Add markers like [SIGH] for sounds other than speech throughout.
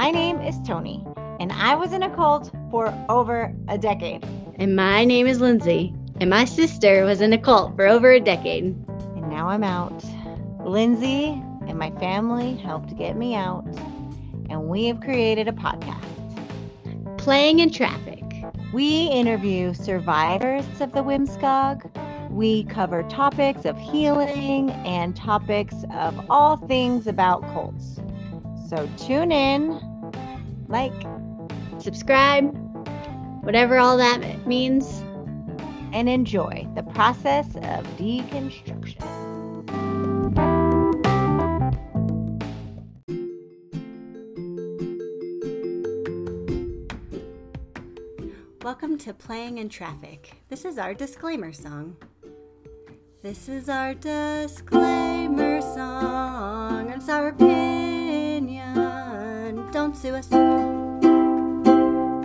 My name is Tony, and I was in a cult for over a decade. And my name is Lindsay, and my sister was in a cult for over a decade. And now I'm out. Lindsay and my family helped get me out, and we have created a podcast. Playing in Traffic. We interview survivors of the Whimsicog. We cover topics of healing and topics of all things about cults. So tune in, like, Subscribe, whatever all that means. and enjoy the process of deconstruction. Welcome to Playing in Traffic. This is our disclaimer song. This is our disclaimer song. It's our. Don't sue us. Don't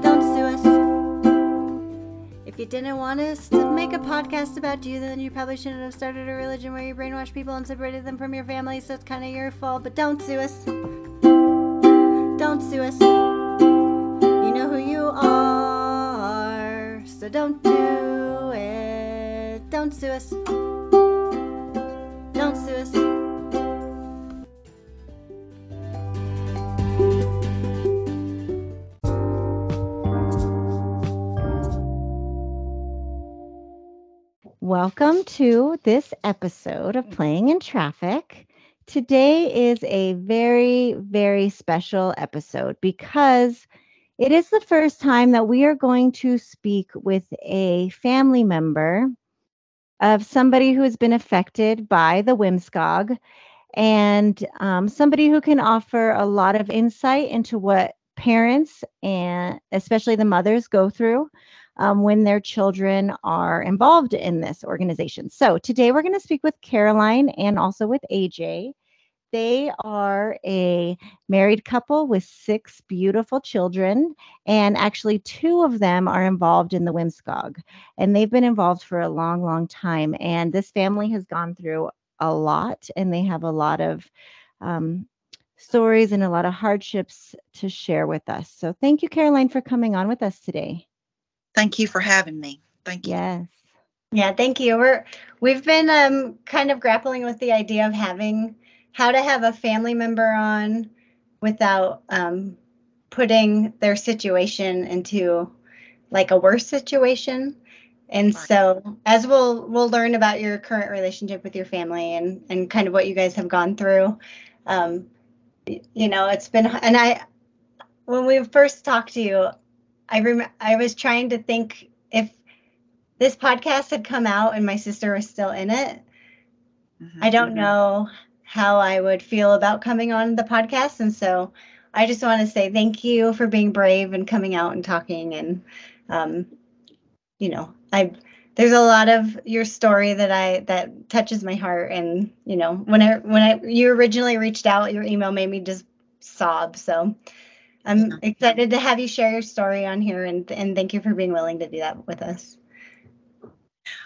sue us. If you didn't want us to make a podcast about you, then you probably shouldn't have started a religion where you brainwash people and separated them from your family, so it's kind of your fault. But don't sue us. Don't sue us. You know who you are, so don't do it. Don't sue us. Don't sue us. Welcome to this episode of Playing in Traffic. Today is a very, very special episode because it is the first time that we are going to speak with a family member of somebody who has been affected by the Whimsicog and um, somebody who can offer a lot of insight into what parents and especially the mothers go through um, when their children are involved in this organization. So today we're going to speak with Caroline and also with AJ. They are a married couple with six beautiful children, and actually, two of them are involved in the Whimsicog, and they've been involved for a long, long time. And this family has gone through a lot, and they have a lot of um, stories and a lot of hardships to share with us. So, thank you, Caroline, for coming on with us today. Thank you for having me. Thank you. Yes. Yeah, thank you. We're we've been um kind of grappling with the idea of having how to have a family member on without um putting their situation into like a worse situation. And Right. so as we'll we'll learn about your current relationship with your family and and kind of what you guys have gone through. Um you know, it's been and I when we first talked to you, I rem- I was trying to think if this podcast had come out and my sister was still in it, Mhm, I don't know how I would feel about coming on the podcast. And so I just want to say thank you for being brave and coming out and talking. And, um, you know, I, there's a lot of your story that I, that touches my heart. And, you know, when I, when I, you originally reached out, your email made me just sob. So I'm excited to have you share your story on here. And, and thank you for being willing to do that with us.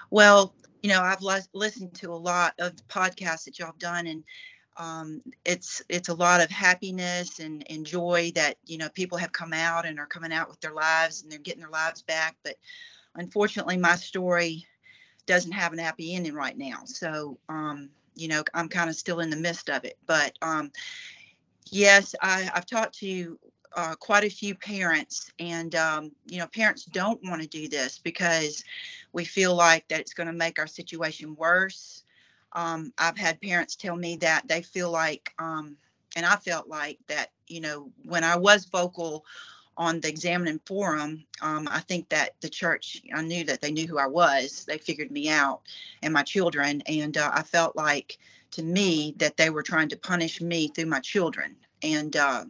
Well, you know, I've lis- listened to a lot of podcasts that y'all have done, and um, it's it's a lot of happiness and, and joy that you know people have come out and are coming out with their lives and they're getting their lives back. But unfortunately, my story doesn't have an happy ending right now. So, um, you know, I'm kind of still in the midst of it. But um, yes, I, I've talked to uh, quite a few parents, and um, you know, parents don't want to do this because we feel like that it's going to make our situation worse. Um, I've had parents tell me that they feel like, um, and I felt like that, you know, when I was vocal on the examining forum, um, I think that the church, I knew that they knew who I was. They figured me out and my children. And uh, I felt like to me that they were trying to punish me through my children. And uh,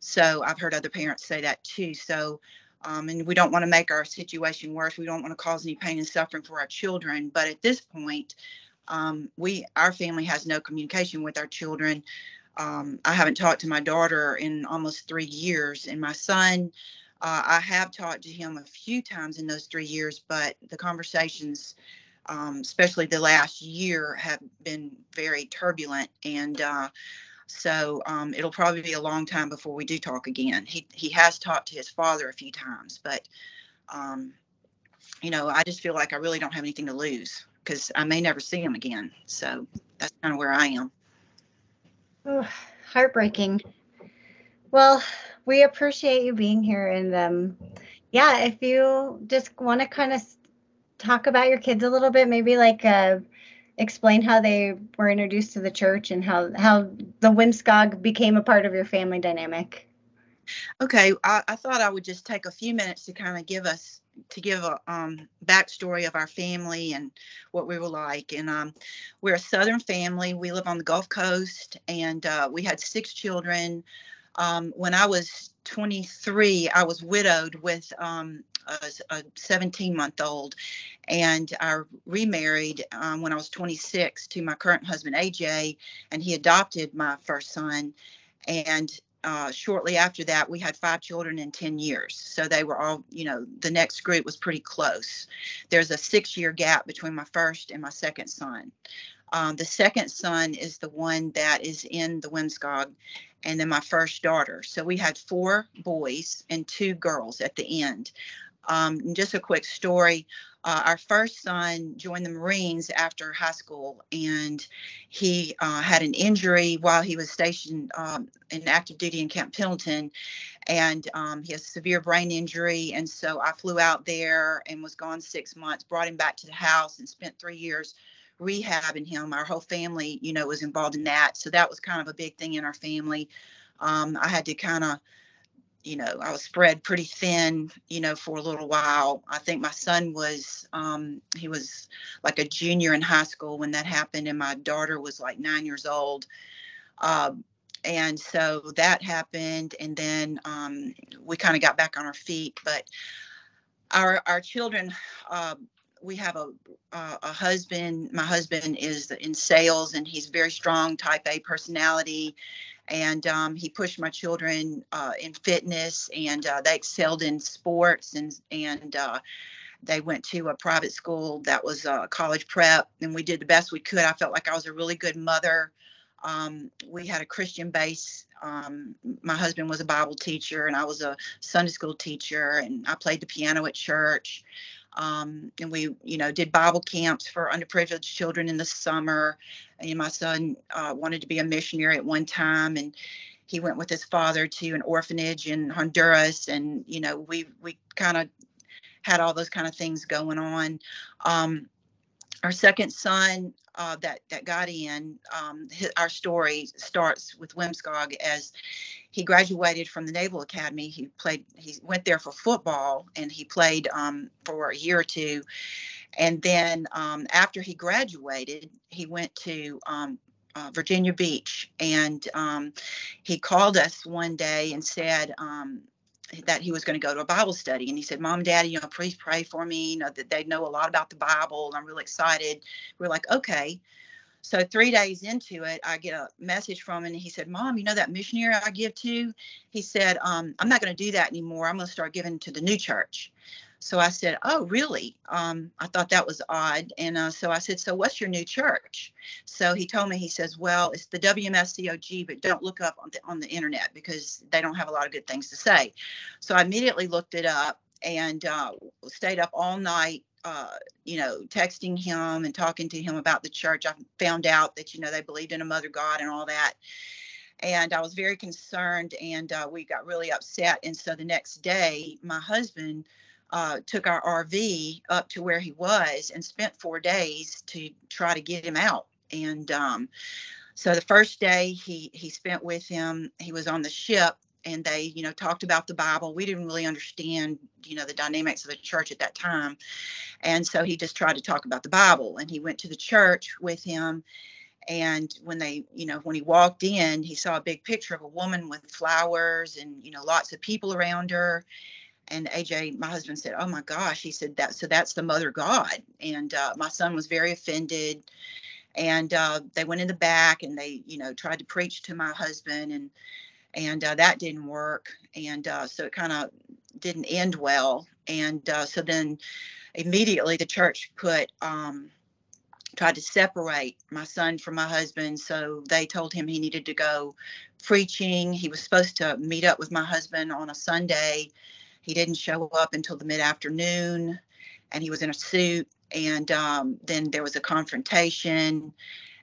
so I've heard other parents say that too. So um, and we don't want to make our situation worse. We don't want to cause any pain and suffering for our children. But at this point, um, we our family has no communication with our children. Um, I haven't talked to my daughter in almost three years, and my son, uh, I have talked to him a few times in those three years, but the conversations, um, especially the last year, have been very turbulent and. Uh, So um, it'll probably be a long time before we do talk again. He he has talked to his father a few times, but um, you know, I just feel like I really don't have anything to lose because I may never see him again. So that's kind of where I am. Oh, heartbreaking. Well, we appreciate you being here. And um, yeah, if you just want to kind of talk about your kids a little bit, maybe like uh, explain how they were introduced to the church and how, how the Wimskog became a part of your family dynamic. Okay, I, I thought I would just take a few minutes to kind of give us to give a um, backstory of our family and what we were like. And um, we're a Southern family. We live on the Gulf Coast, and uh, we had six children. Um, when I was 23, I was widowed with um, a 17 month old, and I remarried um, when I was 26 to my current husband AJ, and he adopted my first son. And uh, shortly after that, we had five children in 10 years. So they were all, you know, the next group was pretty close. There's a six year gap between my first and my second son. Um, the second son is the one that is in the Wimskog, and then my first daughter. So we had four boys and two girls at the end. Um, just a quick story. Uh, our first son joined the Marines after high school, and he uh, had an injury while he was stationed um, in active duty in Camp Pendleton, and um, he has severe brain injury. And so I flew out there and was gone six months. Brought him back to the house and spent three years rehabbing him. Our whole family, you know, was involved in that. So that was kind of a big thing in our family. Um, I had to kind of you know, I was spread pretty thin, you know, for a little while. I think my son was, um, he was like a junior in high school when that happened, and my daughter was like nine years old. Um, and so that happened, and then um, we kind of got back on our feet. But our our children, uh, we have a uh, a husband. My husband is in sales, and he's very strong, Type A personality. And um, he pushed my children uh, in fitness and uh, they excelled in sports and and uh, they went to a private school that was college prep and we did the best we could. I felt like i was a really good mother. Um, we had a christian base. Um, my husband was a bible teacher and i was a sunday school teacher and i played the piano at church um, and we, you know, did Bible camps for underprivileged children in the summer. And my son uh, wanted to be a missionary at one time, and he went with his father to an orphanage in Honduras. And you know, we we kind of had all those kind of things going on. Um, our second son uh, that that got in, um, his, our story starts with Wimskog as he graduated from the Naval Academy. He played, he went there for football, and he played um, for a year or two. And then um, after he graduated, he went to um, uh, Virginia Beach, and um, he called us one day and said, um, that he was going to go to a Bible study. And he said, Mom, Daddy, you know, please pray for me. You know, that they know a lot about the Bible. And I'm really excited. We're like, okay. So three days into it, I get a message from him and he said, Mom, you know that missionary I give to? He said, um, I'm not going to do that anymore. I'm going to start giving to the new church. So I said, Oh, really? Um, I thought that was odd. And uh, so I said, So what's your new church? So he told me, he says, Well, it's the WMSCOG, but don't look up on the, on the internet because they don't have a lot of good things to say. So I immediately looked it up and uh, stayed up all night uh, you know, texting him and talking to him about the church. I found out that, you know, they believed in a mother God and all that. And I was very concerned and uh, we got really upset. And so the next day, my husband uh, took our RV up to where he was and spent four days to try to get him out. And um, so the first day he he spent with him, he was on the ship and they you know talked about the bible we didn't really understand you know the dynamics of the church at that time and so he just tried to talk about the bible and he went to the church with him and when they you know when he walked in he saw a big picture of a woman with flowers and you know lots of people around her and AJ, my husband said, "Oh my gosh," he said that. So that's the mother God, and uh, my son was very offended. And uh, they went in the back and they, you know, tried to preach to my husband, and and uh, that didn't work. And uh, so it kind of didn't end well. And uh, so then immediately the church put um, tried to separate my son from my husband. So they told him he needed to go preaching. He was supposed to meet up with my husband on a Sunday. He didn't show up until the mid afternoon and he was in a suit. And um, then there was a confrontation,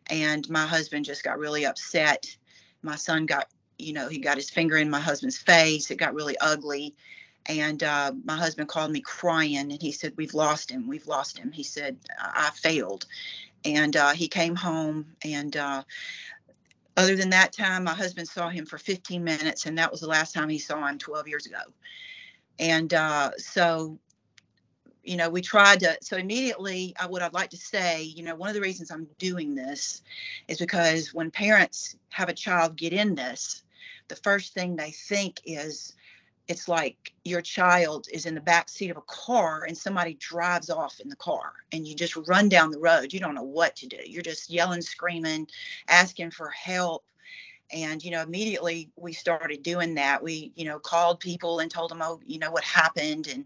and my husband just got really upset. My son got, you know, he got his finger in my husband's face. It got really ugly. And uh, my husband called me crying and he said, We've lost him. We've lost him. He said, I, failed. And uh, he came home. And uh, other than that time, my husband saw him for 15 minutes. And that was the last time he saw him 12 years ago. And uh, so you know, we tried to. So immediately, I, what I'd like to say, you know, one of the reasons I'm doing this is because when parents have a child get in this, the first thing they think is, it's like your child is in the back seat of a car and somebody drives off in the car and you just run down the road. You don't know what to do. You're just yelling, screaming, asking for help. And you know immediately we started doing that. We you know called people and told them oh you know what happened? And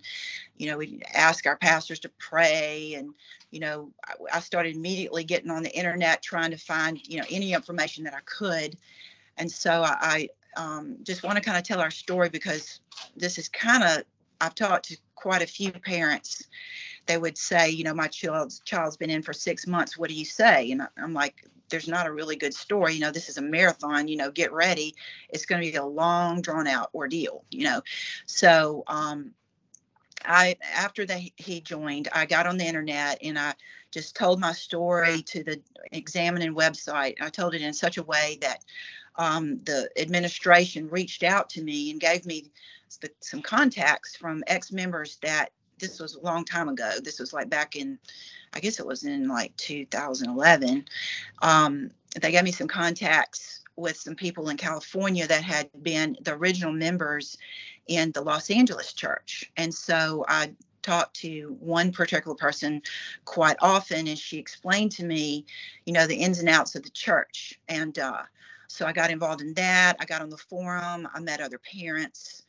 you know we asked our pastors to pray. And you know I, I started immediately getting on the internet trying to find you know any information that i could. And so i, I um, just want to kind of tell our story because this is kind of i've talked to quite a few parents. They would say you know my child's child's been in for six months. What do you say? And i'm like there's not a really good story. You know this is a marathon. You know get ready. It's going to be a long drawn out ordeal you know? So um i after they he joined i got on the internet and i just told my story to the examining website. I told it in such a way that um, the administration reached out to me and gave me some contacts from ex-members that this was a long time ago this was like back in I guess it was in like 2011. Um, they gave me some contacts with some people in California that had been the original members in the Los Angeles church. And so I talked to one particular person quite often, and she explained to me, you know, the ins and outs of the church. And uh, so I got involved in that. I got on the forum, I met other parents.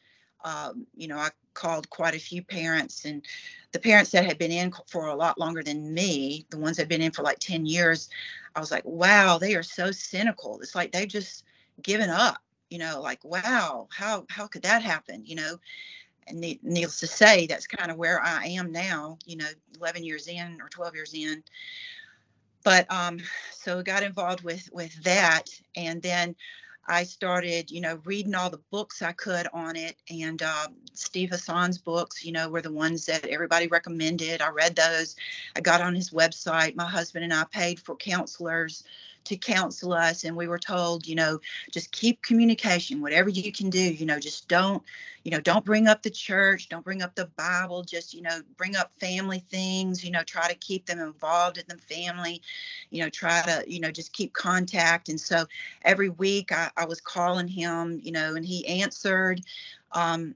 Um, you know, I called quite a few parents, and the parents that had been in for a lot longer than me, the ones that had been in for like 10 years, I was like, wow, they are so cynical. It's like they've just given up, you know, like, wow, how how could that happen, you know? And needless to say, that's kind of where I am now, you know, 11 years in or 12 years in. But um, so got involved with with that, and then I started, you know, reading all the books I could on it. And uh, Steve Hassan's books, you know, were the ones that everybody recommended. I read those. I got on his website. My husband and I paid for counselors to counsel us and we were told you know just keep communication whatever you can do you know just don't you know don't bring up the church don't bring up the bible just you know bring up family things you know try to keep them involved in the family you know try to you know just keep contact and so every week i, I was calling him you know and he answered um,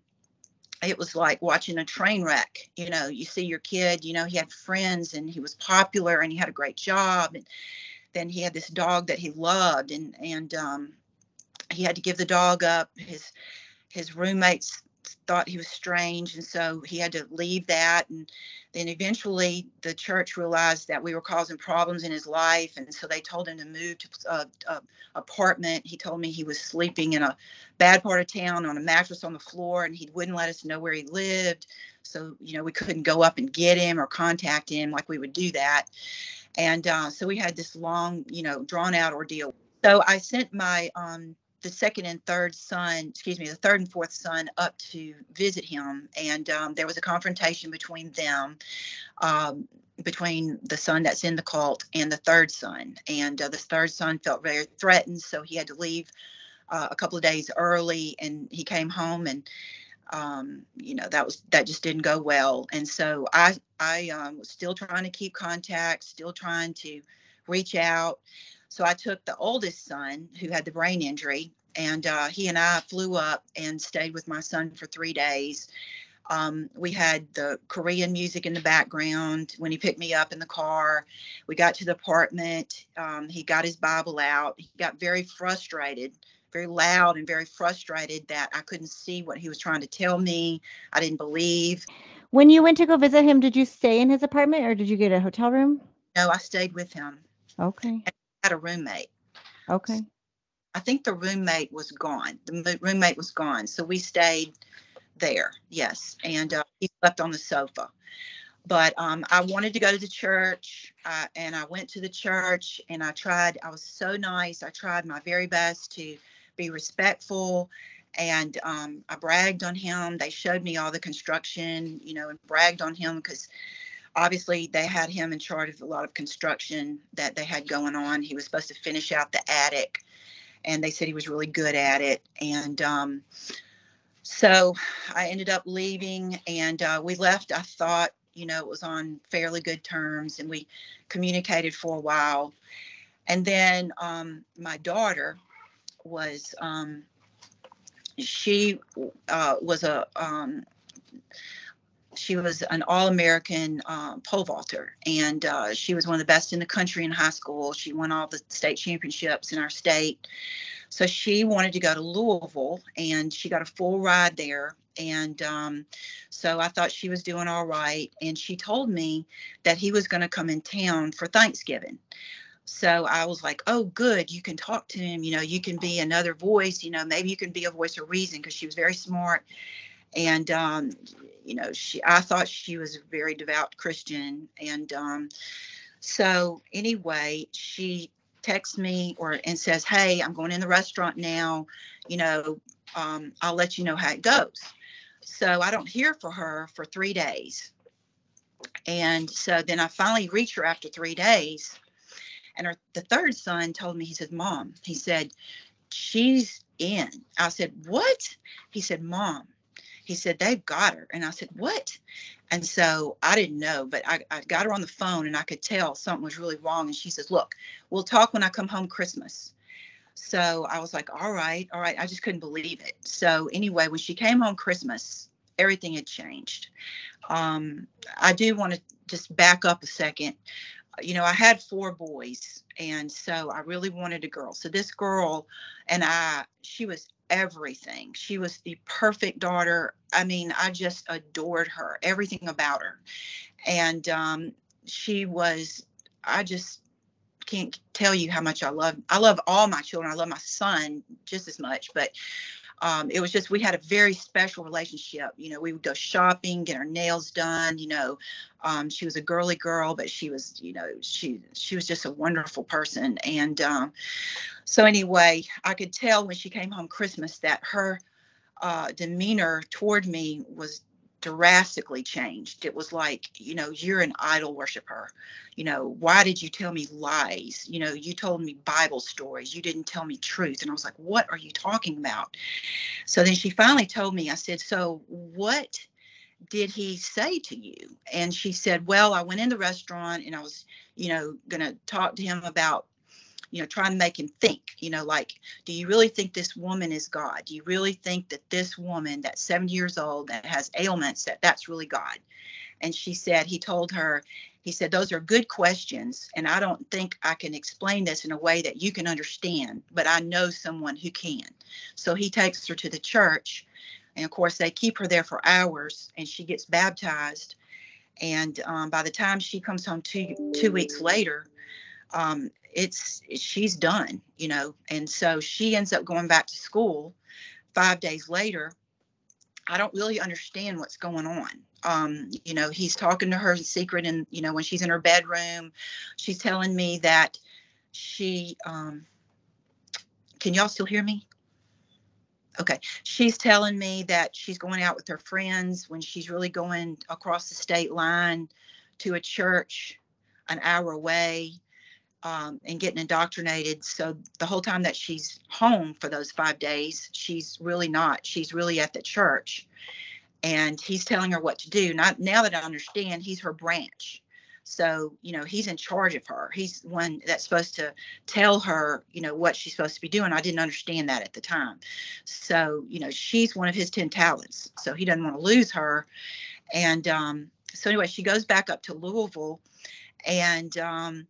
it was like watching a train wreck you know you see your kid you know he had friends and he was popular and he had a great job and then he had this dog that he loved and and um, he had to give the dog up. His his roommates thought he was strange and so he had to leave that. And then eventually the church realized that we were causing problems in his life and so they told him to move to a, uh, a apartment. He told me he was sleeping in a bad part of town on a mattress on the floor and he wouldn't let us know where he lived so you know we couldn't go up and get him or contact him like we would do that. And uh, so we had this long, you know, drawn out ordeal. So I sent my um, the second and third son, excuse me, the third and fourth son up to visit him, and um, there was a confrontation between them, um, between the son that's in the cult and the third son, and uh, the third son felt very threatened, so he had to leave uh, a couple of days early, and he came home and um, you know that was that just didn't go well. And so i i um, was still trying to keep contact still trying to reach out. So i took the oldest son who had the brain injury and uh, he and i flew up and stayed with my son for three days. Um, we had the korean music in the background when he picked me up in the car. We got to the apartment. Um, he got his bible out. He got very frustrated very loud and very frustrated that I couldn't see what he was trying to tell me. I didn't believe. When you went to go visit him, did you stay in his apartment or did you get a hotel room? No, I stayed with him. Okay. I had a roommate. Okay. I think the roommate was gone. The roommate was gone, so we stayed there. Yes, and uh, he slept on the sofa. But um, I wanted to go to the church, uh, and I went to the church, and I tried. I was so nice. I tried my very best to be respectful, and um, I bragged on him. They showed me all the construction, you know, and bragged on him because obviously they had him in charge of a lot of construction that they had going on. He was supposed to finish out the attic, and they said he was really good at it. And um, so I ended up leaving, and uh, we left. I thought, you know, it was on fairly good terms, and we communicated for a while. And then um, my daughter was um, she uh, was a um, she was an all-American uh, pole vaulter, and uh, she was one of the best in the country in high school. She won all the state championships in our state. So she wanted to go to Louisville, and she got a full ride there. And um, so I thought she was doing all right. And she told me that he was going to come in town for Thanksgiving. So I was like, oh, good. You can talk to him. You know, you can be another voice. You know, maybe you can be a voice of reason because she was very smart. And, um, you know, she, I thought she was a very devout Christian. And um, so anyway, she texts me or and says, hey, I'm going in the restaurant now. You know, um, I'll let you know how it goes. So I don't hear from her for three days. And so then I finally reach her after three days and her, the third son told me, he said, Mom, he said, she's in. I said, What? He said, Mom, he said, They've got her. And I said, What? And so I didn't know, but I, I got her on the phone and I could tell something was really wrong. And she says, Look, we'll talk when I come home Christmas. So I was like, All right, all right. I just couldn't believe it. So anyway, when she came home Christmas, everything had changed. Um, I do want to just back up a second you know, I had four boys, and so I really wanted a girl. So this girl and I, she was everything. She was the perfect daughter. I mean, I just adored her, everything about her. And um, she was, I just can't tell you how much I love. I love all my children. I love my son just as much, but um, it was just we had a very special relationship. You know, we would go shopping, get our nails done. You know, um, she was a girly girl, but she was, you know, she she was just a wonderful person. And um, so anyway, I could tell when she came home Christmas that her uh, demeanor toward me was drastically changed. It was like, you know, you're an idol worshiper. You know, why did you tell me lies? You know, you told me Bible stories. You didn't tell me truth. And I was like, what are you talking about? So then she finally told me, I said, so what did he say to you? And she said, well, I went in the restaurant and I was, you know, going to talk to him about you know, trying to make him think, you know, like, do you really think this woman is God? Do you really think that this woman that's 70 years old that has ailments that that's really God? And she said, he told her, he said, those are good questions. And I don't think I can explain this in a way that you can understand, but I know someone who can. So he takes her to the church. And of course, they keep her there for hours and she gets baptized. And um, by the time she comes home two, two weeks later, um, it's she's done, you know, and so she ends up going back to school five days later. I don't really understand what's going on. Um, you know, he's talking to her in secret, and you know, when she's in her bedroom, she's telling me that she. Um, can y'all still hear me? Okay, she's telling me that she's going out with her friends when she's really going across the state line to a church an hour away um, and getting indoctrinated. So the whole time that she's home for those five days, she's really not. She's really at the church, and he's telling her what to do. Not now that I understand, he's her branch. So you know he's in charge of her. He's one that's supposed to tell her, you know, what she's supposed to be doing. I didn't understand that at the time. So you know she's one of his ten talents. So he doesn't want to lose her. And um, so anyway, she goes back up to Louisville, and um,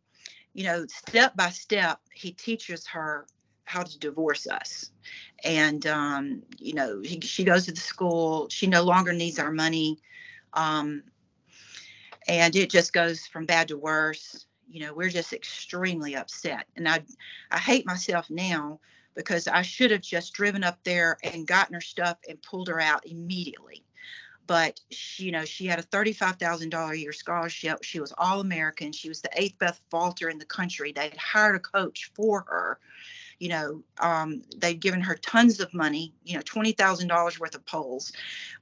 you know, step by step, he teaches her how to divorce us. And, um, you know, he, she goes to the school. She no longer needs our money. Um, and it just goes from bad to worse. You know, we're just extremely upset. And I I hate myself now because I should have just driven up there and gotten her stuff and pulled her out immediately. But she, you know, she had a thirty-five thousand dollar a year scholarship. She was all American. She was the eighth best vaulter in the country. They had hired a coach for her. You know, um, they'd given her tons of money. You know, twenty thousand dollars worth of poles.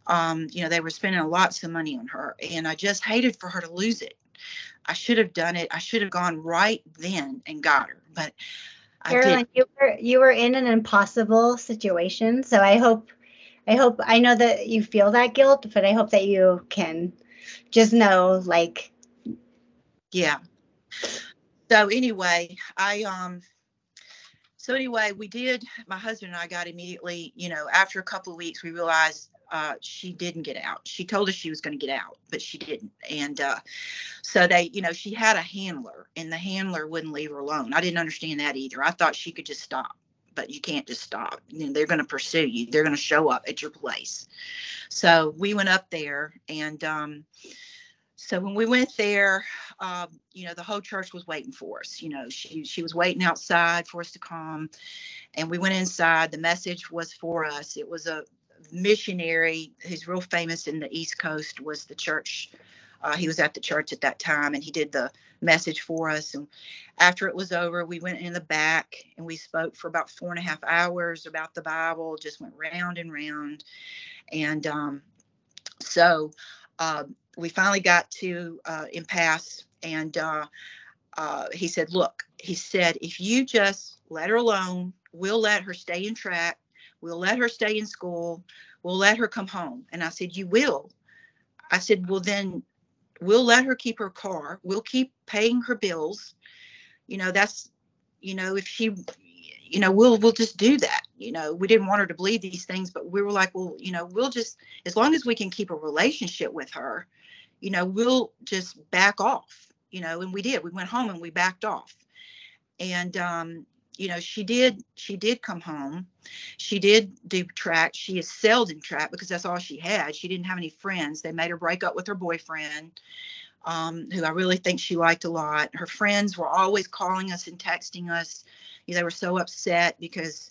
Um, you know, they were spending lots of money on her, and I just hated for her to lose it. I should have done it. I should have gone right then and got her, but Carolyn, you were you were in an impossible situation. So I hope I hope I know that you feel that guilt, but I hope that you can just know like yeah. So anyway, I um so anyway, we did my husband and I got immediately, you know, after a couple of weeks we realized uh, she didn't get out. She told us she was going to get out, but she didn't. And uh, so they, you know, she had a handler, and the handler wouldn't leave her alone. I didn't understand that either. I thought she could just stop, but you can't just stop. You know, they're going to pursue you. They're going to show up at your place. So we went up there, and um, so when we went there, um, you know, the whole church was waiting for us. You know, she she was waiting outside for us to come, and we went inside. The message was for us. It was a missionary who's real famous in the East Coast was the church. Uh, he was at the church at that time and he did the message for us. And after it was over, we went in the back and we spoke for about four and a half hours about the Bible, just went round and round. And um, so uh, we finally got to uh, impasse and uh, uh, he said, Look, he said, if you just let her alone, we'll let her stay in track We'll let her stay in school. We'll let her come home. And I said, You will. I said, Well, then we'll let her keep her car. We'll keep paying her bills. You know, that's, you know, if she, you know, we'll we'll just do that. You know, we didn't want her to believe these things, but we were like, well, you know, we'll just as long as we can keep a relationship with her, you know, we'll just back off. You know, and we did. We went home and we backed off. And um, you know she did she did come home she did do track. She excelled in track because that's all she had. She didn't have any friends. They made her break up with her boyfriend um, who i really think she liked a lot. Her friends were always calling us and texting us. They were so upset because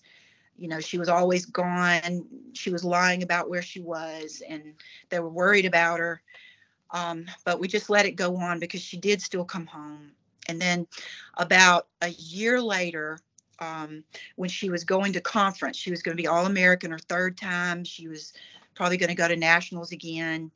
you know she was always gone. She was lying about where she was and they were worried about her. Um, but we just let it go on because she did still come home. And then about a year later um, when she was going to conference. She was going to be All American her third time. She was probably going to go to nationals again.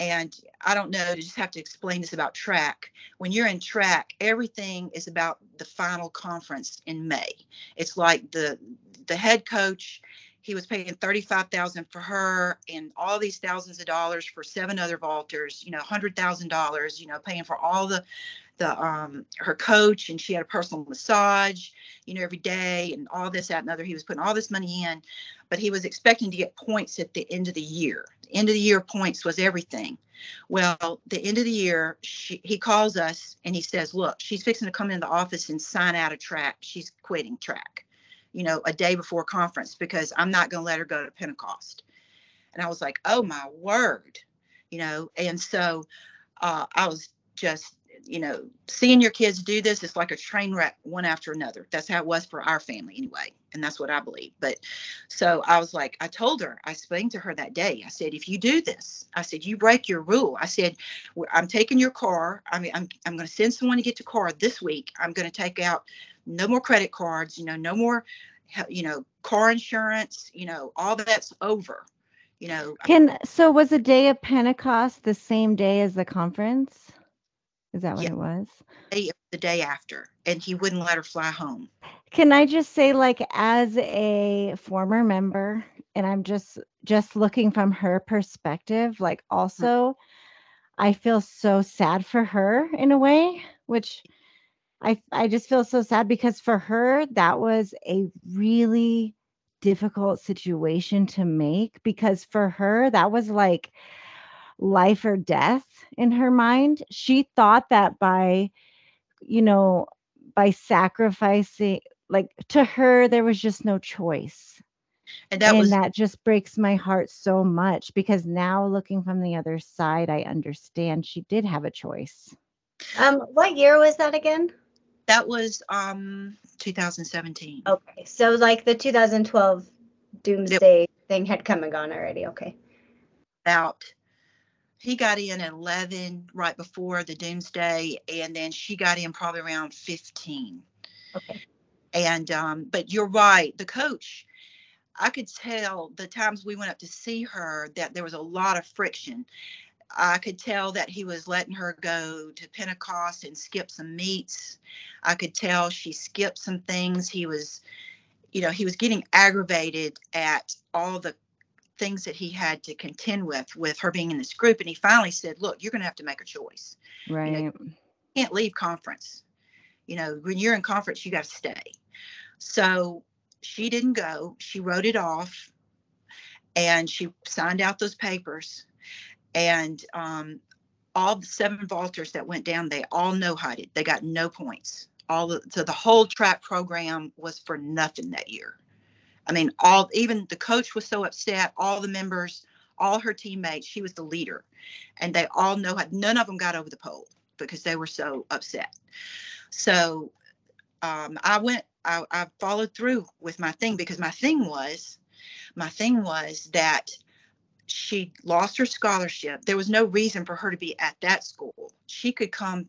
And I don't know, to just have to explain this about track. When you're in track, everything is about the final conference in May. It's like the the head coach he was paying 35,000 for her and all these thousands of dollars for seven other vaulters, you know, $100,000, you know, paying for all the the um her coach and she had a personal massage you know every day and all this that and other. He was putting all this money in but he was expecting to get points at the end of the year. The end of the year points was everything. Well the end of the year she, he calls us and he says look she's fixing to come into the office and sign out a track. She's quitting track you know a day before conference because i'm not going to let her go to pentecost. And i was like oh my word you know? And so uh, i was just you know, seeing your kids do this is like a train wreck one after another. That's how it was for our family anyway. And that's what I believe. But so I was like, I told her, I explained to her that day, I said, if you do this, I said, you break your rule. I said, I'm taking your car. I mean, I'm, I'm going to send someone to get your car this week. I'm going to take out no more credit cards, you know, no more, you know, car insurance, you know, all that's over. You know, can so was the day of Pentecost the same day as the conference? Is that what yeah. it was? The day after, and he wouldn't let her fly home. Can I just say, like, as a former member, and I'm just just looking from her perspective, like, mm. also, I feel so sad for her in a way, which I I just feel so sad because for her that was a really difficult situation to make because for her that was like life or death in her mind. She thought that by, you know, by sacrificing, like to her, there was just no choice. And that and was that just breaks my heart so much because now looking from the other side, I understand she did have a choice. Um, what year was that again? That was um 2017. Okay, so like the 2012 doomsday yep. thing had come and gone already. Okay. About he got in at 11 right before the doomsday, and then she got in probably around 15. Okay. And um, but you're right, the coach. I could tell the times we went up to see her that there was a lot of friction. I could tell that he was letting her go to Pentecost and skip some meets. I could tell she skipped some things. He was, you know, he was getting aggravated at all the things that he had to contend with with her being in this group. And he finally said, "Look, you're going to have to make a choice. Right. You, know, you can't leave conference. You know, when you're in conference, you got to stay." So she didn't go. She wrote it off, and she signed out those papers and um, all the seven vaulters that went down, they all no-heighted. They got no points. All the, so the whole track program was for nothing that year. I mean, all even the coach was so upset. All the members, all her teammates, she was the leader, and they all know how. None of them got over the pole because they were so upset. So um, I went. I, I followed through with my thing because my thing was, my thing was that she lost her scholarship. There was no reason for her to be at that school. She could come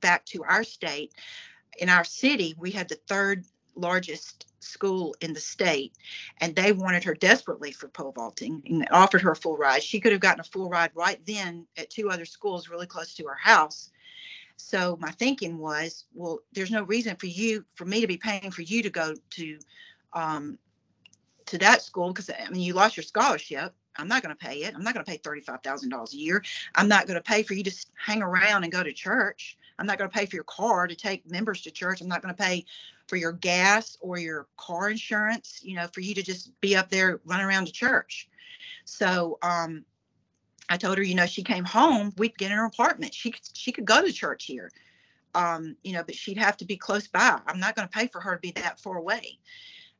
back to our state. In our city, we had the third largest school in the state, and they wanted her desperately for pole vaulting and offered her a full ride. She could have gotten a full ride right then at two other schools really close to her house. So my thinking was, well, there's no reason for you, for me to be paying for you to go to, um, to that school because I mean you lost your scholarship I'm not going to pay it. I'm not going to pay $35,000 a year. I'm not going to pay for you to hang around and go to church. I'm not going to pay for your car to take members to church. I'm not going to pay for your gas or your car insurance, you know, for you to just be up there running around to church. So, um, I told her, you know, she came home, we'd get in her apartment. She could, she could go to church here, um, you know, but she'd have to be close by. I'm not going to pay for her to be that far away,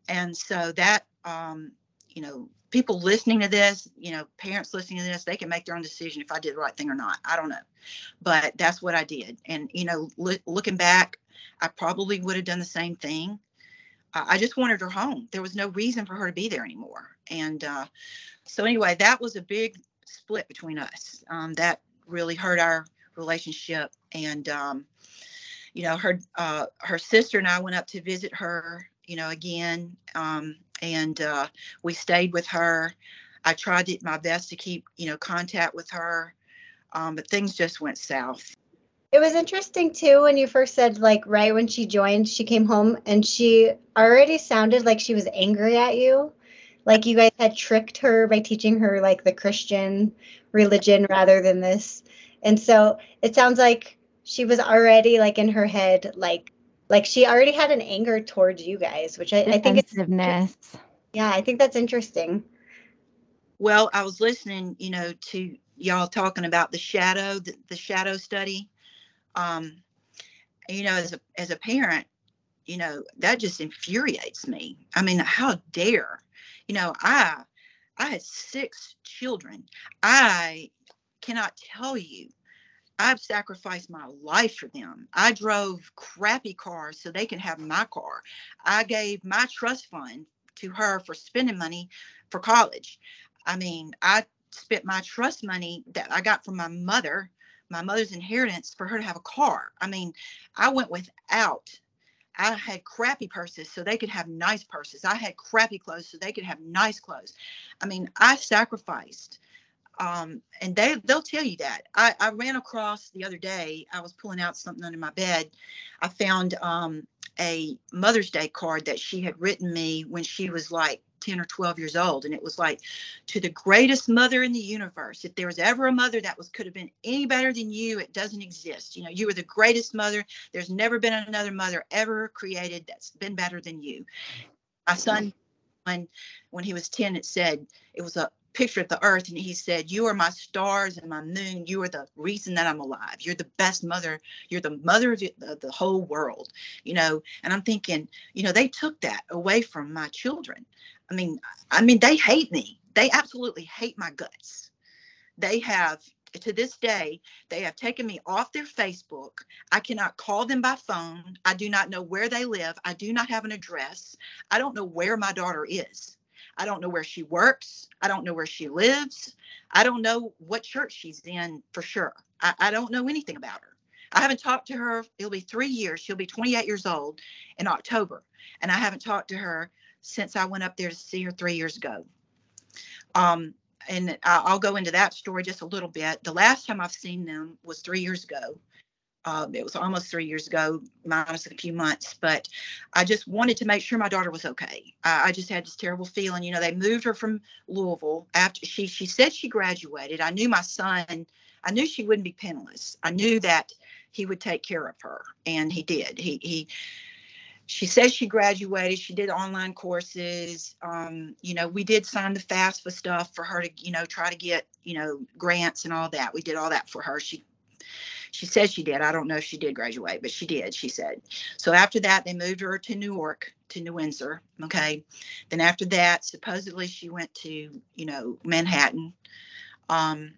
and so that, um, you know, people listening to this, you know, parents listening to this, they can make their own decision if I did the right thing or not. I don't know. But that's what I did. And, you know, looking back, I probably would have done the same thing. I just wanted her home. There was no reason for her to be there anymore. And uh, so, anyway, that was a big split between us. Um, that really hurt our relationship. And, um, you know, her uh, her sister and I went up to visit her, you know, again. Um, and uh, we stayed with her. I tried to, my best to keep, you know, contact with her, um, but things just went south. It was interesting too when you first said like right when she joined, she came home and she already sounded like she was angry at you, like you guys had tricked her by teaching her like the Christian religion rather than this. And so it sounds like she was already like in her head like like she already had an anger towards you guys, which I, I think it's yeah, I think that's interesting. Well, I was listening, you know, to y'all talking about the shadow, the, the shadow study. Um, you know, as a as a parent, you know, that just infuriates me. I mean, how dare, you know, I I had six children. I cannot tell you I've sacrificed my life for them. I drove crappy cars so they can have my car. I gave my trust fund to her for spending money for college. I mean, I spent my trust money that I got from my mother, my mother's inheritance, for her to have a car. I mean, I went without. I had crappy purses so they could have nice purses. I had crappy clothes so they could have nice clothes. I mean, I sacrificed um, and they they'll tell you that. I, I ran across the other day. I was pulling out something under my bed. I found um, a Mother's Day card that she had written me when she was like 10 or 12 years old and it was like to the greatest mother in the universe if there was ever a mother that was could have been any better than you it doesn't exist. You know you were the greatest mother. There's never been another mother ever created that's been better than you. My son when when he was 10 it said it was a picture of the earth and he said you are my stars and my moon. You are the reason that i'm alive. You're the best mother. You're the mother of the, the whole world. You know and i'm thinking you know they took that away from my children i mean i mean they hate me they absolutely hate my guts they have to this day, they have taken me off their Facebook. I cannot call them by phone. I do not know where they live. I do not have an address. I don't know where my daughter is. I don't know where she works. I don't know where she lives. I don't know what church she's in for sure. I, I don't know anything about her. I haven't talked to her. It'll be three years. She'll be 28 years old in October. And I haven't talked to her since I went up there to see her three years ago. Um, and I'll go into that story just a little bit. The last time I've seen them was three years ago. Um, it was almost three years ago, minus a few months. But I just wanted to make sure my daughter was okay. I, I just had this terrible feeling. You know, they moved her from Louisville after she she said she graduated. I knew my son. I knew she wouldn't be penniless. I knew that he would take care of her, and he did. He he she says she graduated. She did online courses. Um, you know we did sign the fafsa stuff for her to you know try to get you know grants and all that. We did all that for her. She she said she did. I don't know if she did graduate but she did she said. So after that they moved her to new york to new windsor okay? Then after that supposedly she went to you know manhattan. Um,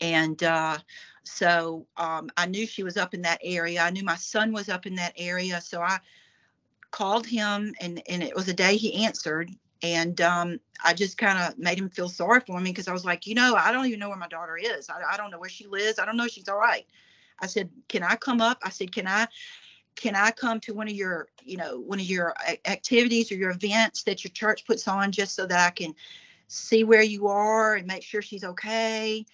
and uh, so um, I knew she was up in that area. I knew my son was up in that area. So I called him, and, and it was a day he answered. And um, I just kind of made him feel sorry for me because I was like, you know, I don't even know where my daughter is. I, I don't know where she lives. I don't know if she's all right. I said, can I come up? I said, can I can I come to one of your, you know, one of your activities or your events that your church puts on just so that I can see where you are and make sure she's okay?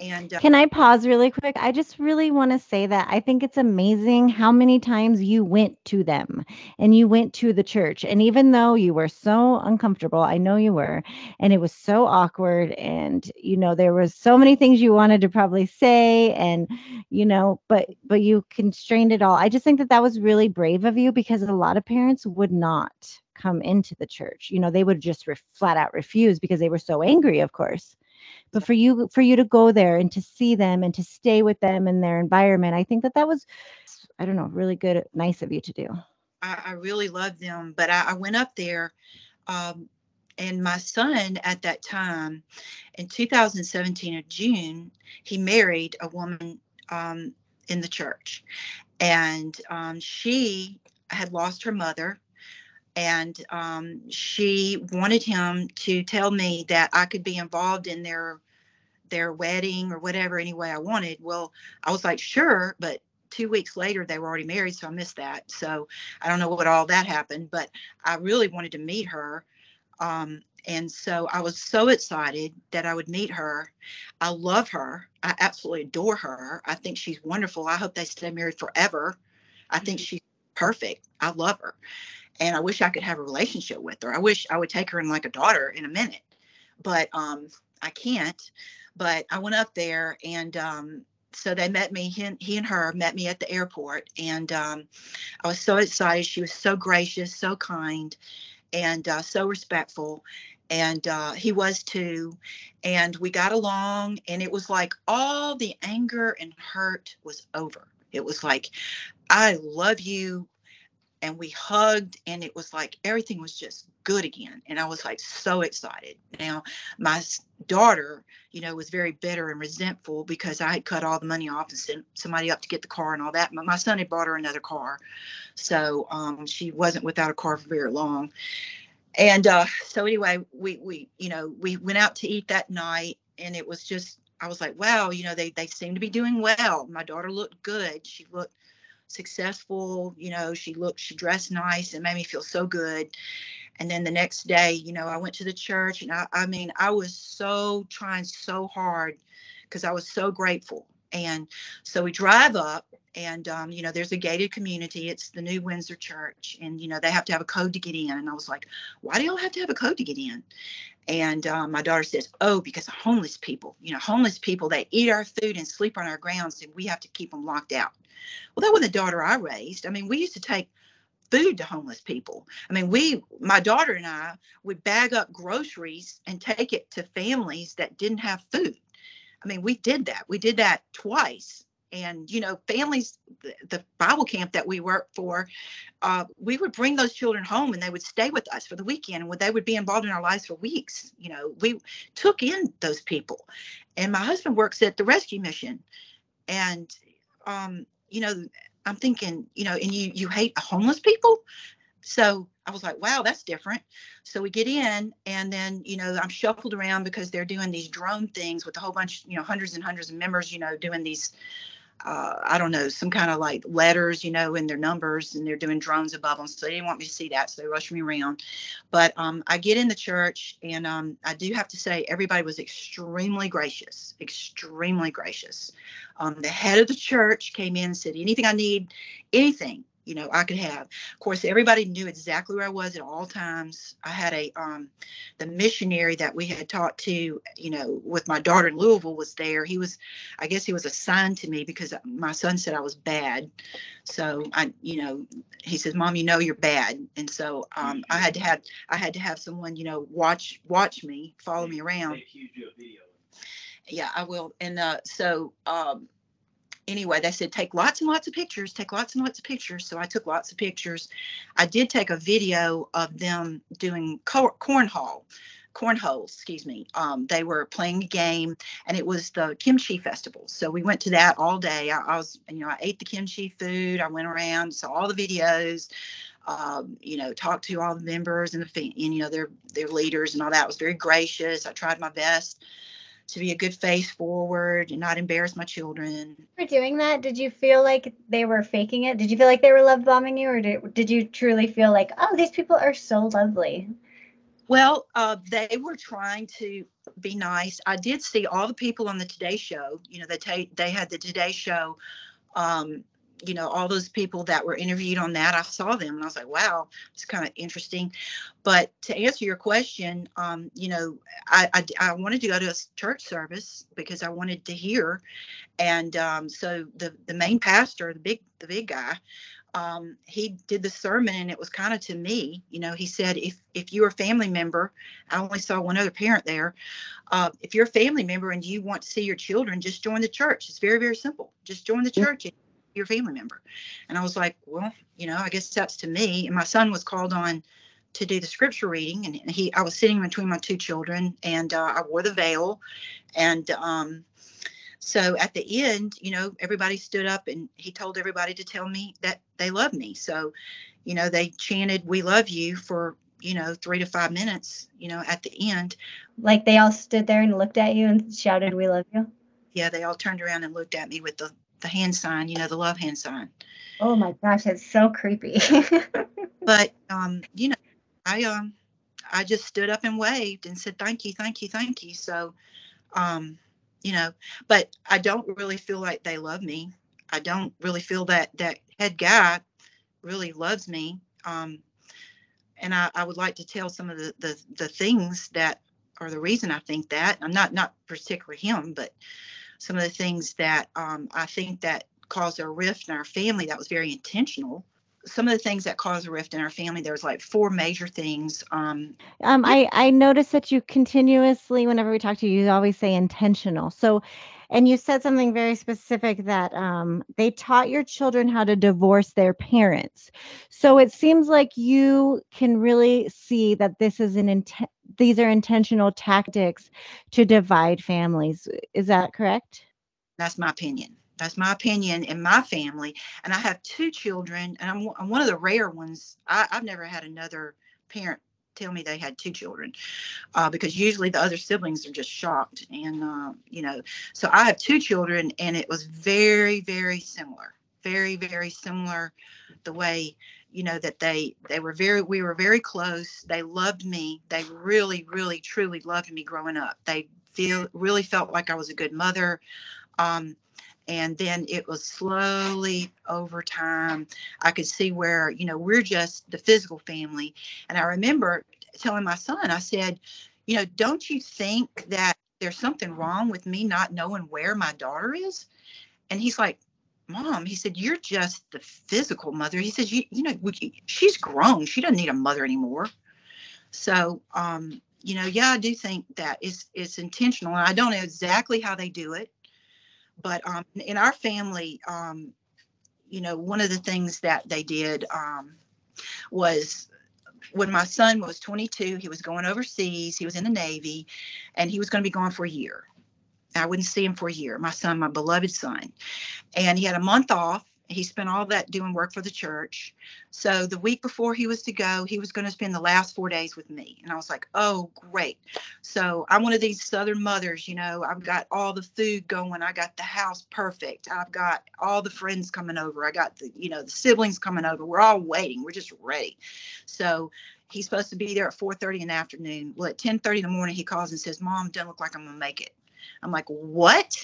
And uh, can I pause really quick? I just really want to say that I think it's amazing how many times you went to them and you went to the church. And even though you were so uncomfortable, I know you were, and it was so awkward, and you know, there was so many things you wanted to probably say, and you know, but but you constrained it all. I just think that that was really brave of you because a lot of parents would not come into the church. You know, they would just re- flat out refuse because they were so angry, of course but for you for you to go there and to see them and to stay with them in their environment i think that that was i don't know really good nice of you to do. I, I really love them but I, I, went up there um, and my son at that time in 2017 of june he married a woman um, in the church. And um, she had lost her mother and um, she wanted him to tell me that I could be involved in their their wedding or whatever any way I wanted. Well, I was like, sure, but two weeks later they were already married, so I missed that. So I don't know what all that happened, but I really wanted to meet her. Um, and so I was so excited that I would meet her. I love her. I absolutely adore her. I think she's wonderful. I hope they stay married forever. I think mm-hmm. she's perfect. I love her and I wish I could have a relationship with her. I wish I would take her in like a daughter in a minute, but um, I can't. But I went up there, and um, so they met me. He and, he and her met me at the airport, and um, I was so excited. She was so gracious, so kind, and uh, so respectful. And uh, he was too. And we got along, and it was like all the anger and hurt was over. It was like, I love you and we hugged and it was like everything was just good again and i was like so excited. Now my daughter you know was very bitter and resentful because i had cut all the money off and sent somebody up to get the car and all that But my son had bought her another car so um, she wasn't without a car for very long. And uh, so anyway we we you know we went out to eat that night and it was just i was like wow you know they they seem to be doing well. My daughter looked good. She looked successful. You know, she looked, she dressed nice and made me feel so good. And then the next day, you know, I went to the church and I, I mean, I was so trying so hard because I was so grateful. And so we drive up and um, you know there's a gated community it's the new windsor church and you know they have to have a code to get in and i was like why do y'all have to have a code to get in and um, my daughter says oh because homeless people you know homeless people they eat our food and sleep on our grounds and we have to keep them locked out well, that was the daughter I raised. I mean, we used to take food to homeless people. I mean, we, my daughter and I, would bag up groceries and take it to families that didn't have food. I mean, we did that. We did that twice and you know families the, bible camp that we worked for uh, we would bring those children home and they would stay with us for the weekend and they would be involved in our lives for weeks you know we took in those people and my husband works at the rescue mission and um, you know i'm thinking you know and you you hate homeless people so I was like, wow, that's different. So we get in, and then, you know, I'm shuffled around because they're doing these drone things with a whole bunch, you know, hundreds and hundreds of members, you know, doing these uh, I don't know, some kind of like letters, you know, in their numbers, and they're doing drones above them. So they didn't want me to see that, so they rushed me around. But um, I get in the church, and um, I do have to say, everybody was extremely gracious, extremely gracious. Um, the head of the church came in and said, "Anything I need, anything, you know i could have. Of course everybody knew exactly where i was at all times. I had a um the missionary that we had talked to you know with my daughter in louisville was there. He was i guess he was assigned to me because my son said i was bad. So i you know he says mom you know you're bad. And so um i had to have i had to have someone you know watch watch me follow me around. yeah i will. And uh so um anyway, they said take lots and lots of pictures, take lots and lots of pictures. So I took lots of pictures. I did take a video of them doing cornhole, cornhole, excuse me. Um, they were playing a game, and it was the kimchi festival. So we went to that all day. I, I was, you know, I ate the kimchi food. I went around, saw all the videos. Um, you know, talked to all the members and the, and, you know, their their leaders and all that. It was very gracious. I tried my best to be a good face forward and not embarrass my children. For doing that, did you feel like they were faking it? Did you feel like they were love bombing you, or did, did you truly feel like, oh, these people are so lovely? Well, uh, they were trying to be nice. I did see all the people on the Today Show. You know, they t- they had the Today Show um, you know all those people that were interviewed on that i saw them and i was like wow it's kind of interesting. But to answer your question um, you know I, I, I wanted to go to a church service because i wanted to hear. And um, so the the main pastor the big the big guy um, he did the sermon and it was kind of to me you know he said if if you're a family member i only saw one other parent there uh, if you're a family member and you want to see your children just join the church. It's very very simple. Just join the church your family member. And I was like, well, you know, I guess that's to me. And my son was called on to do the scripture reading, and he, I was sitting between my two children, and uh, I wore the veil, and um, so at the end, you know, everybody stood up, and he told everybody to tell me that they love me. So, you know, they chanted, "We love you" for you know three to five minutes. You know, at the end, like they all stood there and looked at you and shouted, "We love you." Yeah, they all turned around and looked at me with the the hand sign, you know, the love hand sign. Oh my gosh, that's so creepy. [LAUGHS] but um, you know, I um I just stood up and waved and said thank you, thank you, thank you. So um, you know, but I don't really feel like they love me. I don't really feel that that head guy really loves me. Um, and I, I would like to tell some of the, the the things that are the reason I think that. I'm not not particularly him, but some of the things that um, I think that caused a rift in our family that was very intentional. Some of the things that caused a rift in our family, there was like four major things. Um, um, I I noticed that you continuously, whenever we talk to you, you always say intentional. So, and you said something very specific that um, they taught your children how to divorce their parents. So it seems like you can really see that this is an intent these are intentional tactics to divide families. Is that correct? That's my opinion. That's my opinion in my family. And I have two children, and I'm, I'm one of the rare ones. I, have never had another parent tell me they had two children uh, because usually the other siblings are just shocked. And, uh, you know, so I have two children, and it was very, very similar. Very, very similar the way you know that they they were very we were very close they loved me they really really truly loved me growing up they feel really felt like i was a good mother um, and then it was slowly over time i could see where you know we're just the physical family. And i remember telling my son i said you know don't you think that there's something wrong with me not knowing where my daughter is? And he's like mom he said you're just the physical mother. He says you you know she's grown. She doesn't need a mother anymore. So um you know yeah i do think that it's it's intentional and i don't know exactly how they do it but um, in our family, um, you know, one of the things that they did um, was when my son was 22, he was going overseas. He was in the Navy, and he was going to be gone for a year. I wouldn't see him for a year. My son, my beloved son, and he had a month off he spent all that doing work for the church. So the week before he was to go, he was going to spend the last four days with me. And I was like, oh, great. So I'm one of these Southern mothers, you know, I've got all the food going. I got the house perfect. I've got all the friends coming over. I got the, you know, the siblings coming over. We're all waiting. We're just ready. So he's supposed to be there at 4.30 in the afternoon. Well, at 10.30 in the morning, he calls and says, mom, don't look like I'm going to make it. I'm like, what?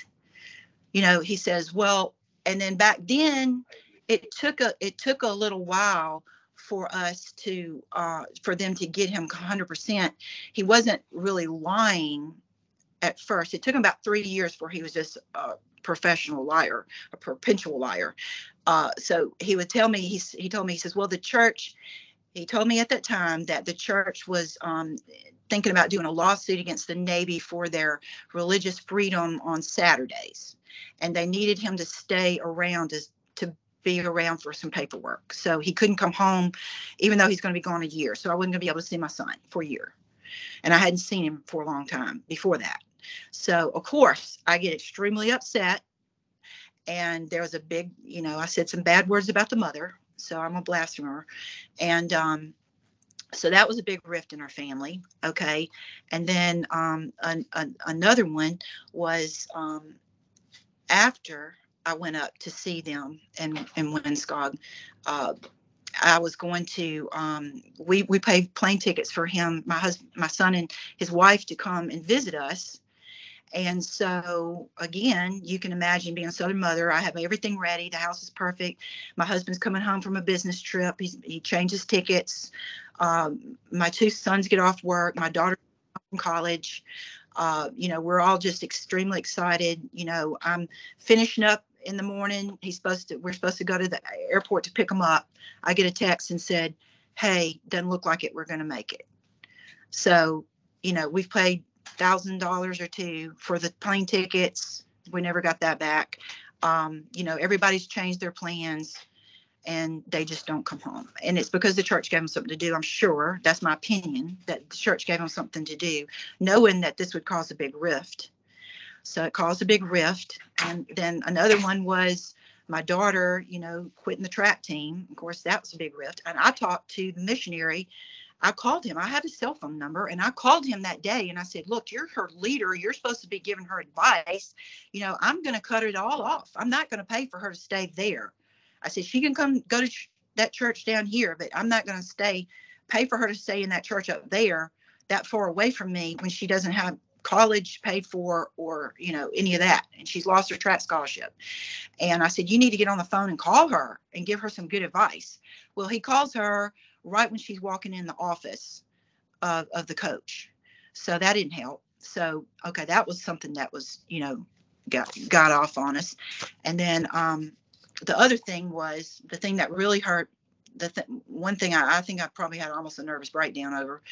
You know, he says, well, and then back then it took a it took a little while for us to uh, for them to get him 100% he wasn't really lying at first. It took him about three years before he was just a professional liar a perpetual liar. Uh, so he would tell me he, he told me he says well the church he told me at that time that the church was um, thinking about doing a lawsuit against the navy for their religious freedom on saturdays and they needed him to stay around to, to be around for some paperwork. So he couldn't come home, even though he's going to be gone a year. So I wasn't going to be able to see my son for a year. And I hadn't seen him for a long time before that. So, of course, I get extremely upset. And there was a big, you know, I said some bad words about the mother. So I'm a blasphemer. And um, so that was a big rift in our family. Okay. And then um, an, an, another one was um, after I went up to see them in in Winskog, uh, I was going to um, we we paid plane tickets for him, my husband, my son, and his wife to come and visit us. And so again, you can imagine being a Southern mother. I have everything ready. The house is perfect. My husband's coming home from a business trip. He's, he changes tickets. Um, my two sons get off work. My daughter from college. Uh, you know, we're all just extremely excited. You know, I'm finishing up in the morning. He's supposed to, we're supposed to go to the airport to pick him up. I get a text and said, Hey, doesn't look like it. We're going to make it. So, you know, we've paid thousand dollars or two for the plane tickets. We never got that back. Um, you know, everybody's changed their plans and they just don't come home. And it's because the church gave them something to do, I'm sure. That's my opinion that the church gave them something to do, knowing that this would cause a big rift. So it caused a big rift. And then another one was my daughter, you know, quitting the track team. Of course, that was a big rift. And I talked to the missionary. I called him. I have his cell phone number and I called him that day and I said, Look, you're her leader. You're supposed to be giving her advice. You know, I'm going to cut it all off. I'm not going to pay for her to stay there. I said, she can come go to ch- that church down here, but I'm not going to stay, pay for her to stay in that church up there that far away from me when she doesn't have college paid for or you know any of that. And she's lost her track scholarship. And i said you need to get on the phone and call her and give her some good advice. Well he calls her right when she's walking in the office of, of the coach. So that didn't help. So okay that was something that was you know got got off on us. And then um the other thing was the thing that really hurt the th- one thing I, I, think I probably had almost a nervous breakdown over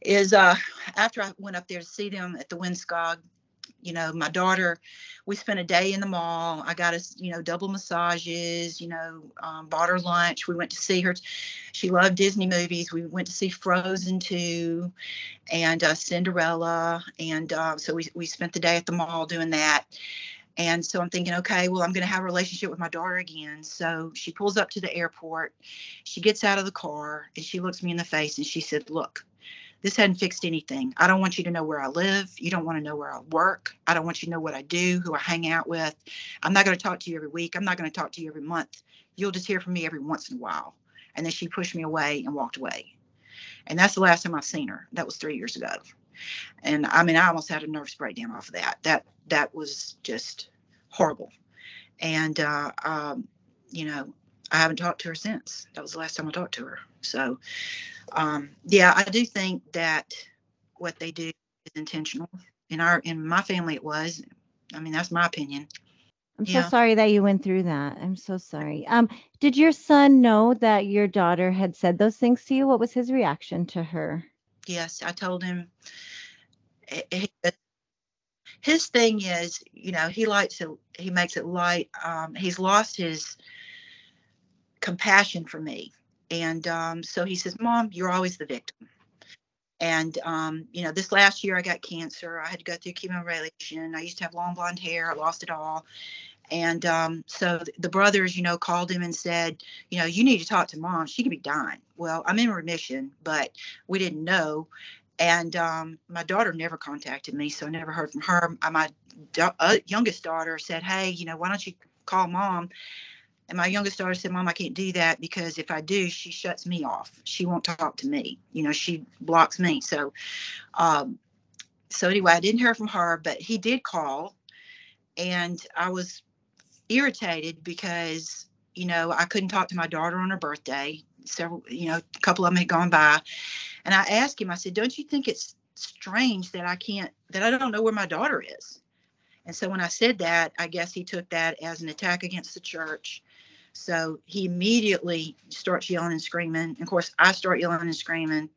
is uh, after I went up there to see them at the Winskog, you know, my daughter, we spent a day in the mall. I got us, you know, double massages, you know, um, bought her lunch. We went to see her. She loved Disney movies. We went to see Frozen 2 and uh, Cinderella. And uh, so we, we spent the day at the mall doing that. And so I'm thinking, okay, well, I'm going to have a relationship with my daughter again. So she pulls up to the airport. She gets out of the car and she looks me in the face and she said, Look, this hadn't fixed anything. I don't want you to know where I live. You don't want to know where I work. I don't want you to know what I do, who I hang out with. I'm not going to talk to you every week. I'm not going to talk to you every month. You'll just hear from me every once in a while. And then she pushed me away and walked away. And that's the last time I've seen her. That was three years ago. And I mean, I almost had a nervous breakdown off of that. That that was just horrible. And uh, um, you know, I haven't talked to her since. That was the last time I talked to her. So, um, yeah, I do think that what they do is intentional. In our in my family, it was. I mean, that's my opinion. I'm yeah. so sorry that you went through that. I'm so sorry. Um, did your son know that your daughter had said those things to you? What was his reaction to her? Yes, I told him. His thing is, you know, he likes it. He makes it light. Um, he's lost his compassion for me, and um, so he says, "Mom, you're always the victim." And um, you know, this last year I got cancer. I had to go through chemo radiation. I used to have long blonde hair. I lost it all. And um, so the brothers, you know, called him and said, you know, you need to talk to mom. She could be dying. Well, I'm in remission, but we didn't know. And um, my daughter never contacted me, so I never heard from her. Uh, my uh, youngest daughter said, hey, you know, why don't you call mom? And my youngest daughter said, Mom, I can't do that because if I do, she shuts me off. She won't talk to me. You know, she blocks me. So, um, so anyway, I didn't hear from her, but he did call, and I was irritated because you know I couldn't talk to my daughter on her birthday. Several, you know, a couple of them had gone by, and I asked him. I said, "Don't you think it's strange that I can't that I don't know where my daughter is?" And so when I said that, I guess he took that as an attack against the church. So he immediately starts yelling and screaming. And of course, I start yelling and screaming.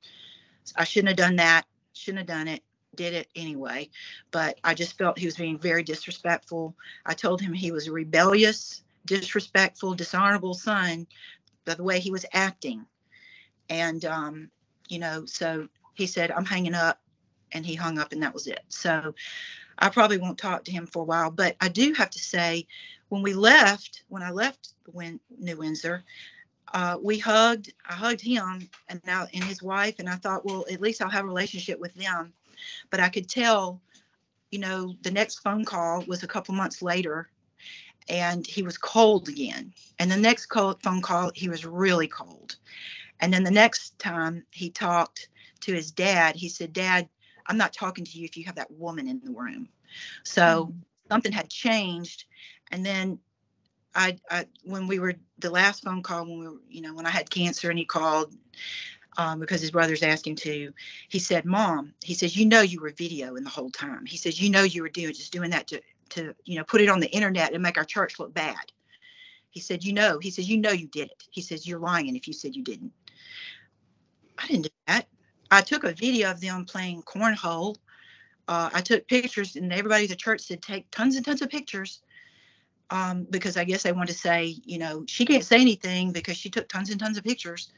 I shouldn't have done that. Shouldn't have done it did it anyway. But I just felt he was being very disrespectful. I told him he was a rebellious, disrespectful, dishonorable son by the way he was acting. And, um, you know, so he said, I'm hanging up. And he hung up, and that was it. So I probably won't talk to him for a while. But I do have to say, when we left, when I left Win- New Windsor, uh, we hugged. I hugged him and now and his wife, and I thought, well, at least I'll have a relationship with them. But I could tell, you know, the next phone call was a couple months later and he was cold again. And the next call, phone call, he was really cold. And then the next time he talked to his dad, he said, Dad, I'm not talking to you if you have that woman in the room. So mm-hmm. something had changed. And then I, I, when we were the last phone call, when we were, you know, when I had cancer and he called, um, because his brothers asked him to. He said, "Mom," he says, "You know you were videoing the whole time." He says, "You know you were doing just doing that to to you know put it on the internet and make our church look bad." He said, "You know," he says, "You know you did it." He says, "You're lying if you said you didn't." I didn't do that. I took a video of them playing cornhole. Uh, I took pictures, and everybody at the church said, "Take tons and tons of pictures." Um, because I guess they want to say, you know, she can't say anything because she took tons and tons of pictures.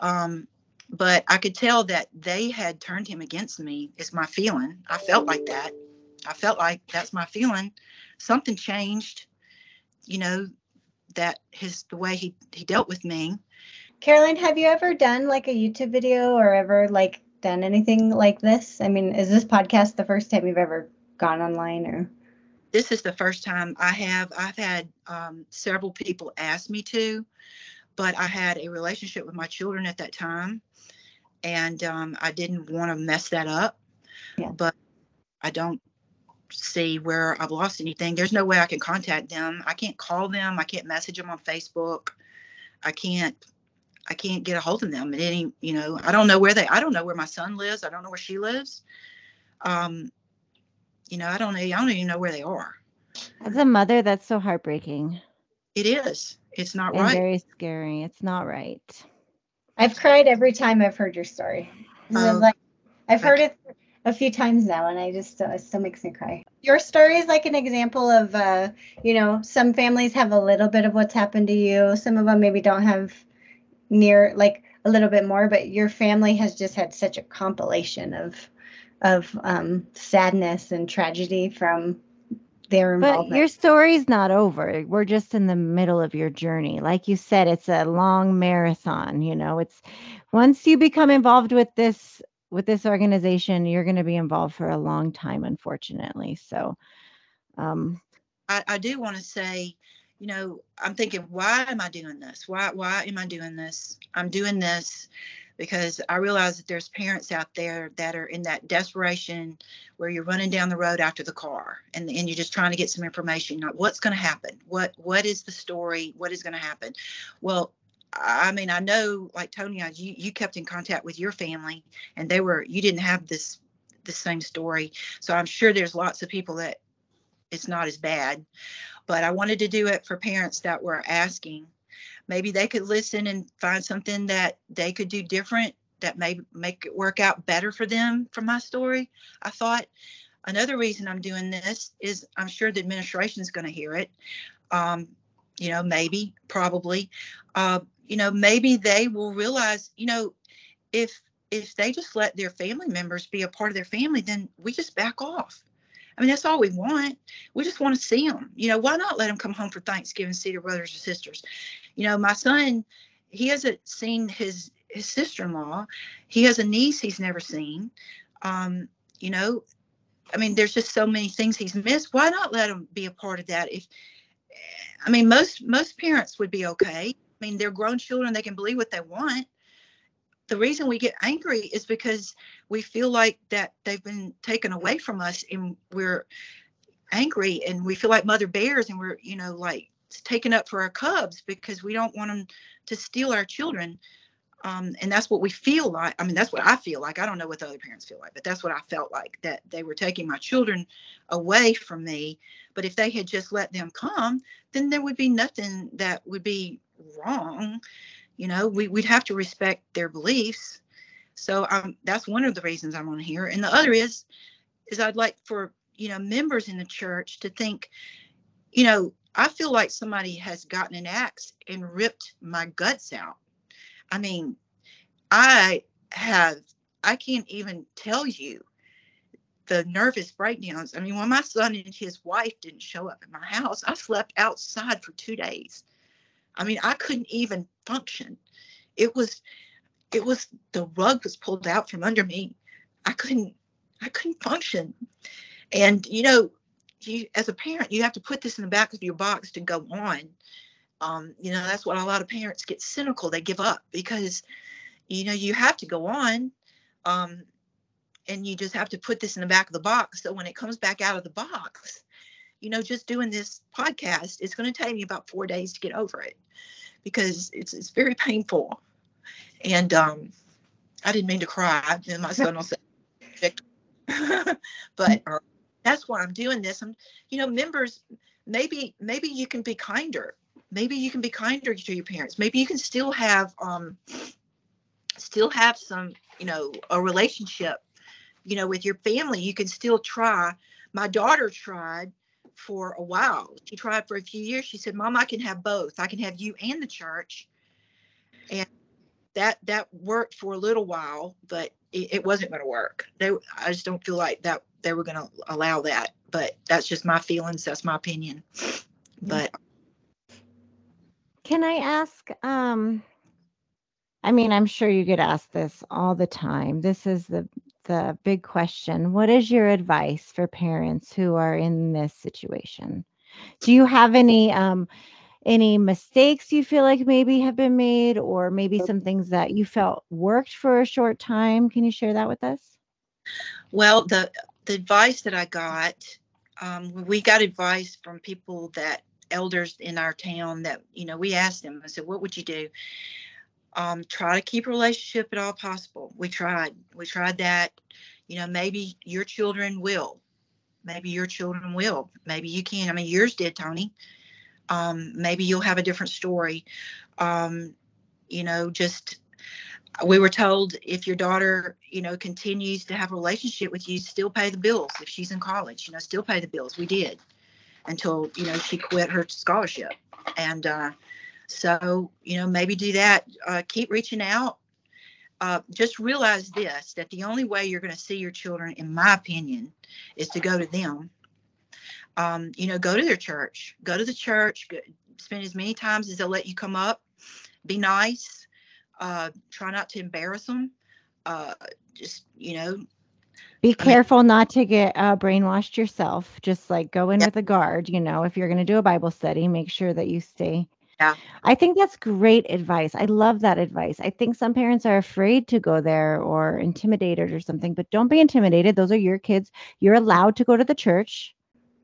Um, but I could tell that they had turned him against me. Is my feeling. I felt like that. I felt like that's my feeling. Something changed, you know, that his the way he he dealt with me. Caroline, have you ever done like a YouTube video or ever like done anything like this? I mean, is this podcast the first time you've ever gone online or? This is the first time I have. I've had um, several people ask me to, but I had a relationship with my children at that time, and um, I didn't want to mess that up. Yeah. But I don't see where I've lost anything. There's no way I can contact them. I can't call them. I can't message them on Facebook. I can't. I can't get a hold of them at any. You know, I don't know where they. I don't know where my son lives. I don't know where she lives. Um, you know, I don't. I don't even know where they are. As a mother, that's so heartbreaking. It is. It's not and right. Very scary. It's not right. I've cried every time I've heard your story. Um, like I've heard it a few times now, and I just uh, it still makes me cry. Your story is like an example of, uh, you know, some families have a little bit of what's happened to you. Some of them maybe don't have near like a little bit more, but your family has just had such a compilation of of um, sadness and tragedy from their involvement. But your story's not over. We're just in the middle of your journey. Like you said, it's a long marathon, you know. It's once you become involved with this with this organization, you're going to be involved for a long time unfortunately. So um I, I do want to say, you know, I'm thinking, why am I doing this? Why why am I doing this? I'm doing this because I realize that there's parents out there that are in that desperation where you're running down the road after the car and, and you're just trying to get some information. Like what's going to happen? What what is the story? What is going to happen? Well, I mean, I know like Tony, you you kept in contact with your family and they were you didn't have this the same story. So I'm sure there's lots of people that it's not as bad. But I wanted to do it for parents that were asking maybe they could listen and find something that they could do different that may make it work out better for them from my story i thought Another reason I'm doing this is I'm sure the administration is going to hear it. Um, you know, maybe, probably. Uh, you know, maybe they will realize, you know, if if they just let their family members be a part of their family, then we just back off. I mean, that's all we want. We just want to see them. You know, why not let them come home for Thanksgiving, see their brothers and sisters? You know, my son, he hasn't seen his his sister-in-law. He has a niece he's never seen. Um, you know, I mean, there's just so many things he's missed. Why not let him be a part of that? If I mean, most most parents would be okay. I mean, they're grown children; they can believe what they want. The reason we get angry is because we feel like that they've been taken away from us, and we're angry, and we feel like mother bears, and we're you know like taken up for our cubs because we don't want them to steal our children. Um, and that's what we feel like. I mean, that's what I feel like. I don't know what the other parents feel like, but that's what I felt like that they were taking my children away from me. But if they had just let them come, then there would be nothing that would be wrong. You know, we, would have to respect their beliefs. So um, that's one of the reasons I'm on here. And the other is, is I'd like for you know members in the church to think, you know, I feel like somebody has gotten an axe and ripped my guts out I mean, I have, I can't even tell you the nervous breakdowns. I mean, when my son and his wife didn't show up at my house, I slept outside for two days. I mean, I couldn't even function. It was, it was the rug was pulled out from under me. I couldn't, I couldn't function. And you know, you as a parent, you have to put this in the back of your box to go on um, you know that's what a lot of parents get cynical they give up because you know you have to go on um, and you just have to put this in the back of the box so when it comes back out of the box you know just doing this podcast it's going to take me about four days to get over it because it's it's very painful. And um i didn't mean to cry. And my son will say but uh, that's why i'm doing this. I'm you know members maybe maybe you can be kinder. Maybe you can be kinder to your parents. Maybe you can still have um still have some you know a relationship you know with your family. You can still try. My daughter tried for a while. She tried for a few years. She said mom i can have both. I can have you and the church. And that that worked for a little while but it, it wasn't going to work. They i just don't feel like that they were going to allow that but that's just my feelings that's my opinion. But can I ask? Um, I mean, I'm sure you get asked this all the time. This is the the big question. What is your advice for parents who are in this situation? Do you have any um, any mistakes you feel like maybe have been made, or maybe some things that you felt worked for a short time? Can you share that with us? Well, the the advice that I got, um, we got advice from people that elders in our town that you know we asked them i said what would you do um, try to keep a relationship at all possible. We tried we tried that you know maybe your children will maybe your children will maybe you can i mean yours did tony. Um, maybe you'll have a different story. Um, you know just we were told if your daughter you know continues to have a relationship with you still pay the bills if she's in college you know still pay the bills. We did until you know she quit her scholarship. And uh, so you know maybe do that uh, keep reaching out uh, just realize this that the only way you're going to see your children in my opinion is to go to them um, you know go to their church go to the church go, spend as many times as they'll let you come up be nice uh, try not to embarrass them uh, just you know be careful not to get uh, brainwashed yourself. Just like go in yeah. with a guard. You know, if you're going to do a Bible study, make sure that you stay. Yeah. I think that's great advice. I love that advice. I think some parents are afraid to go there or intimidated or something, but don't be intimidated. Those are your kids. You're allowed to go to the church.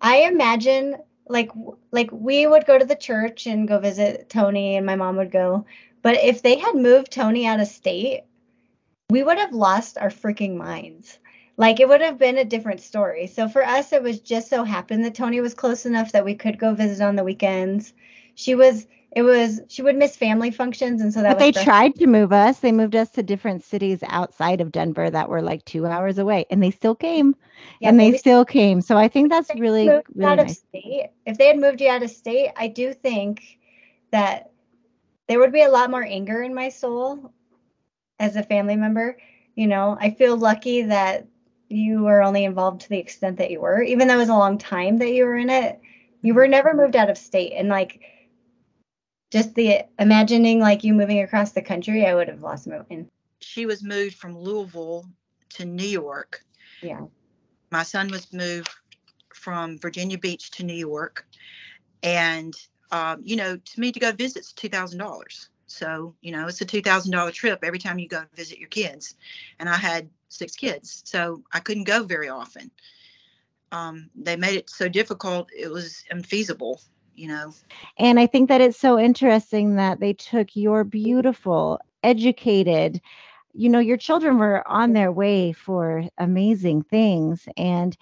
I imagine like like we would go to the church and go visit Tony and my mom would go. But if they had moved Tony out of state, we would have lost our freaking minds like it would have been a different story. So for us, it was just so happened that Tony was close enough that we could go visit on the weekends. She was it was she would miss family functions, and so that. But they tried to move us. They moved us to different cities outside of Denver that were like two hours away, and they still came, Yeah, and they still came. So I think that's really, really out of nice. state. If they had moved you out of state, I do think that there would be a lot more anger in my soul as a family member. You know, I feel lucky that you were only involved to the extent that you were, even though it was a long time that you were in it. You were never moved out of state, and like just the imagining like you moving across the country, I would have lost my mind. She was moved from Louisville to New York. Yeah. My son was moved from Virginia Beach to New York. And, um, you know, to me to go visit's $2,000. So, you know, it's a $2,000 trip every time you go visit your kids. And I had six kids, so I couldn't go very often. Um, they made it so difficult, it was unfeasible, you know. And I think that it's so interesting that they took your beautiful, educated, you know, your children were on their way for amazing things. And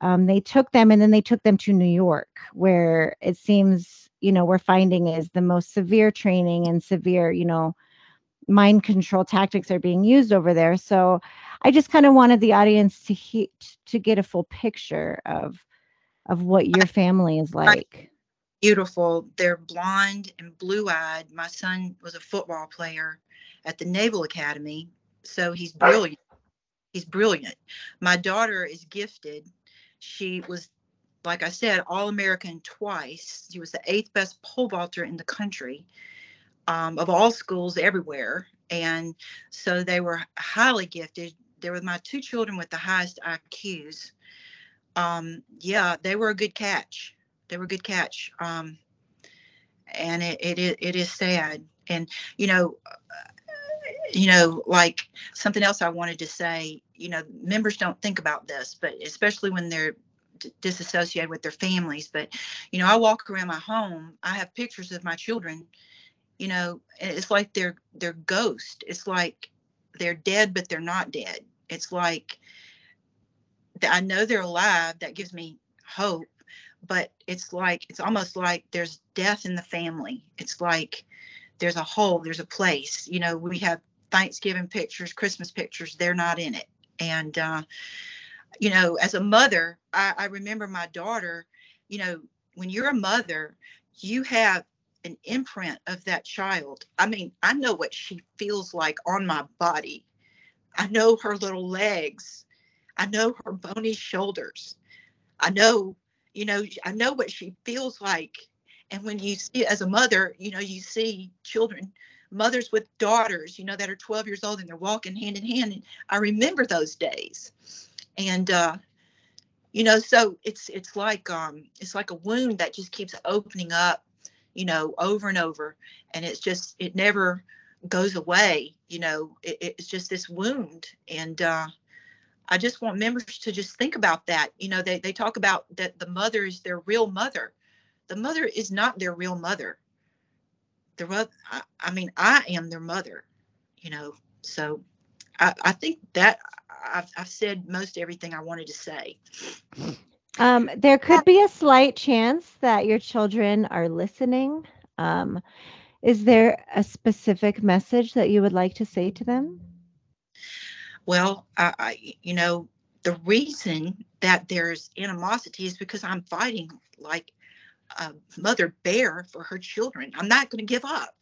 um, they took them and then they took them to New York, where it seems, you know, we're finding is the most severe training and severe, you know, mind control tactics are being used over there. So I just kind of wanted the audience to he- to get a full picture of of what your family is like. Beautiful. They're blonde and blue eyed. My son was a football player at the Naval Academy, so he's brilliant. He's brilliant. My daughter is gifted. She was, like I said, All American twice. She was the eighth best pole vaulter in the country um, of all schools everywhere. And so they were highly gifted. They were my two children with the highest IQs. Um, yeah, they were a good catch they were a good catch. Um, and it, it is it is sad. And you know, uh, you know, like something else I wanted to say. You know, members don't think about this, but especially when they're disassociated with their families. But you know, I walk around my home. I have pictures of my children. You know, it's like they're they're ghosts. It's like they're dead, but they're not dead. It's like I know they're alive. That gives me hope but it's like it's almost like there's death in the family. It's like there's a hole there's a place you know we have thanksgiving pictures christmas pictures they're not in it. And uh you know as a mother I, I remember my daughter you know when you're a mother you have an imprint of that child. I mean i know what she feels like on my body. I know her little legs. I know her bony shoulders. I know you know i know what she feels like. And when you see as a mother you know you see children mothers with daughters you know that are 12 years old and they're walking hand in hand and i remember those days. And uh you know so it's it's like um it's like a wound that just keeps opening up you know over and over. And it's just it never goes away you know it, it's just this wound. And uh I just want members to just think about that. You know, they, they talk about that the mother is their real mother. The mother is not their real mother. The I, I mean, I am their mother, you know. So I, I think that I've, I've said most everything I wanted to say. Um, there could be a slight chance that your children are listening. Um, is there a specific message that you would like to say to them? Well, I, I, you know, the reason that there's animosity is because I'm fighting like a mother bear for her children. I'm not going to give up.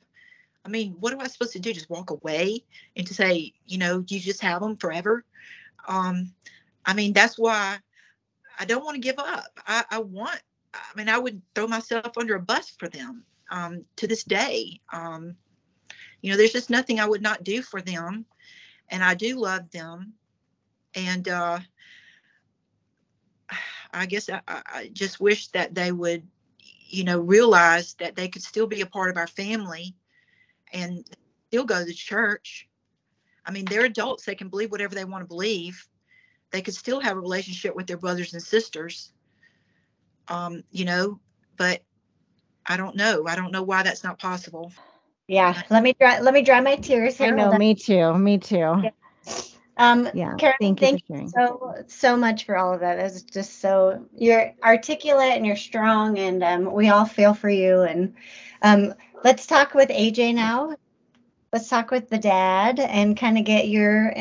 I mean, what am I supposed to do? Just walk away and to say, you know, you just have them forever? Um, I mean, that's why I don't want to give up. I, I want, I mean, I would throw myself under a bus for them um, to this day. Um, you know, there's just nothing I would not do for them and I do love them. And uh, I guess I, I, just wish that they would, you know, realize that they could still be a part of our family and still go to church. I mean, they're adults; they can believe whatever they want to believe. They could still have a relationship with their brothers and sisters. Um, you know, but I don't know. I don't know why that's not possible. Yeah, let me dry let me dry my tears here. I know, me too. Me too. Yeah. Um, Yeah. Karen, thank you thank for sharing. so so much for all of that. It's just so you're articulate and you're strong, and um, we all feel for you. And um, let's talk with AJ now. Let's talk with the dad and kind of get your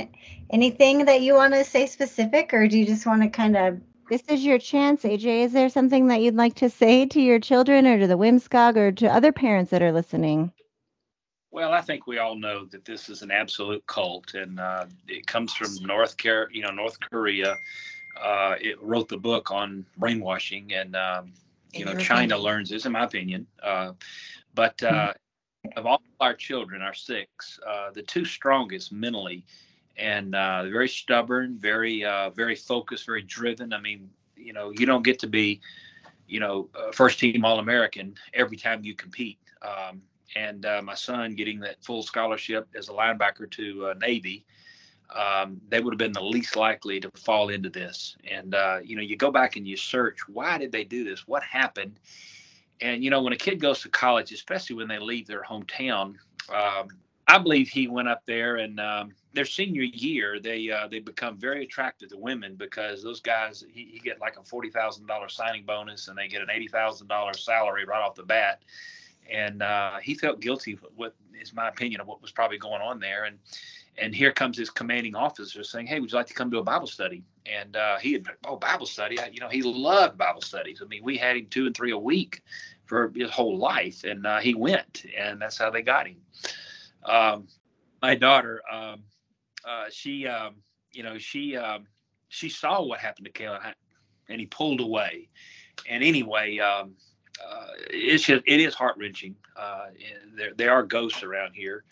anything that you want to say specific, or do you just want to kind of? This is your chance, AJ. Is there something that you'd like to say to your children or to the Wimskog or to other parents that are listening? Well, I think we all know that this is an absolute cult, and uh, it comes from North Car- you know, North Korea. Uh, it wrote the book on brainwashing, and um, you In know, China opinion. learns this, in my opinion. Uh, but uh, of all our children, our six, uh, the two strongest mentally, and uh, very stubborn, very, uh, very focused, very driven. I mean, you know, you don't get to be, you know, first team All American every time you compete. Um, and uh, my son getting that full scholarship as a linebacker to uh, Navy, um, they would have been the least likely to fall into this. And uh, you know, you go back and you search, why did they do this? What happened? And you know, when a kid goes to college, especially when they leave their hometown, um, I believe he went up there and um, their senior year, they uh, they become very attractive to women because those guys he, he get like a forty thousand dollar signing bonus and they get an eighty thousand dollar salary right off the bat and uh, he felt guilty. What is my opinion of what was probably going on there? And and here comes his commanding officer saying, "Hey, would you like to come to a Bible study?" And uh, he had, oh, Bible study. I, you know, he loved Bible studies. I mean, we had him two and three a week for his whole life, and uh, he went, and that's how they got him. Um, my daughter, um, uh, she, um, you know, she um, she saw what happened to Kalen, and he pulled away. And anyway, um, it's just it is heart wrenching. Uh, there there are ghosts around here.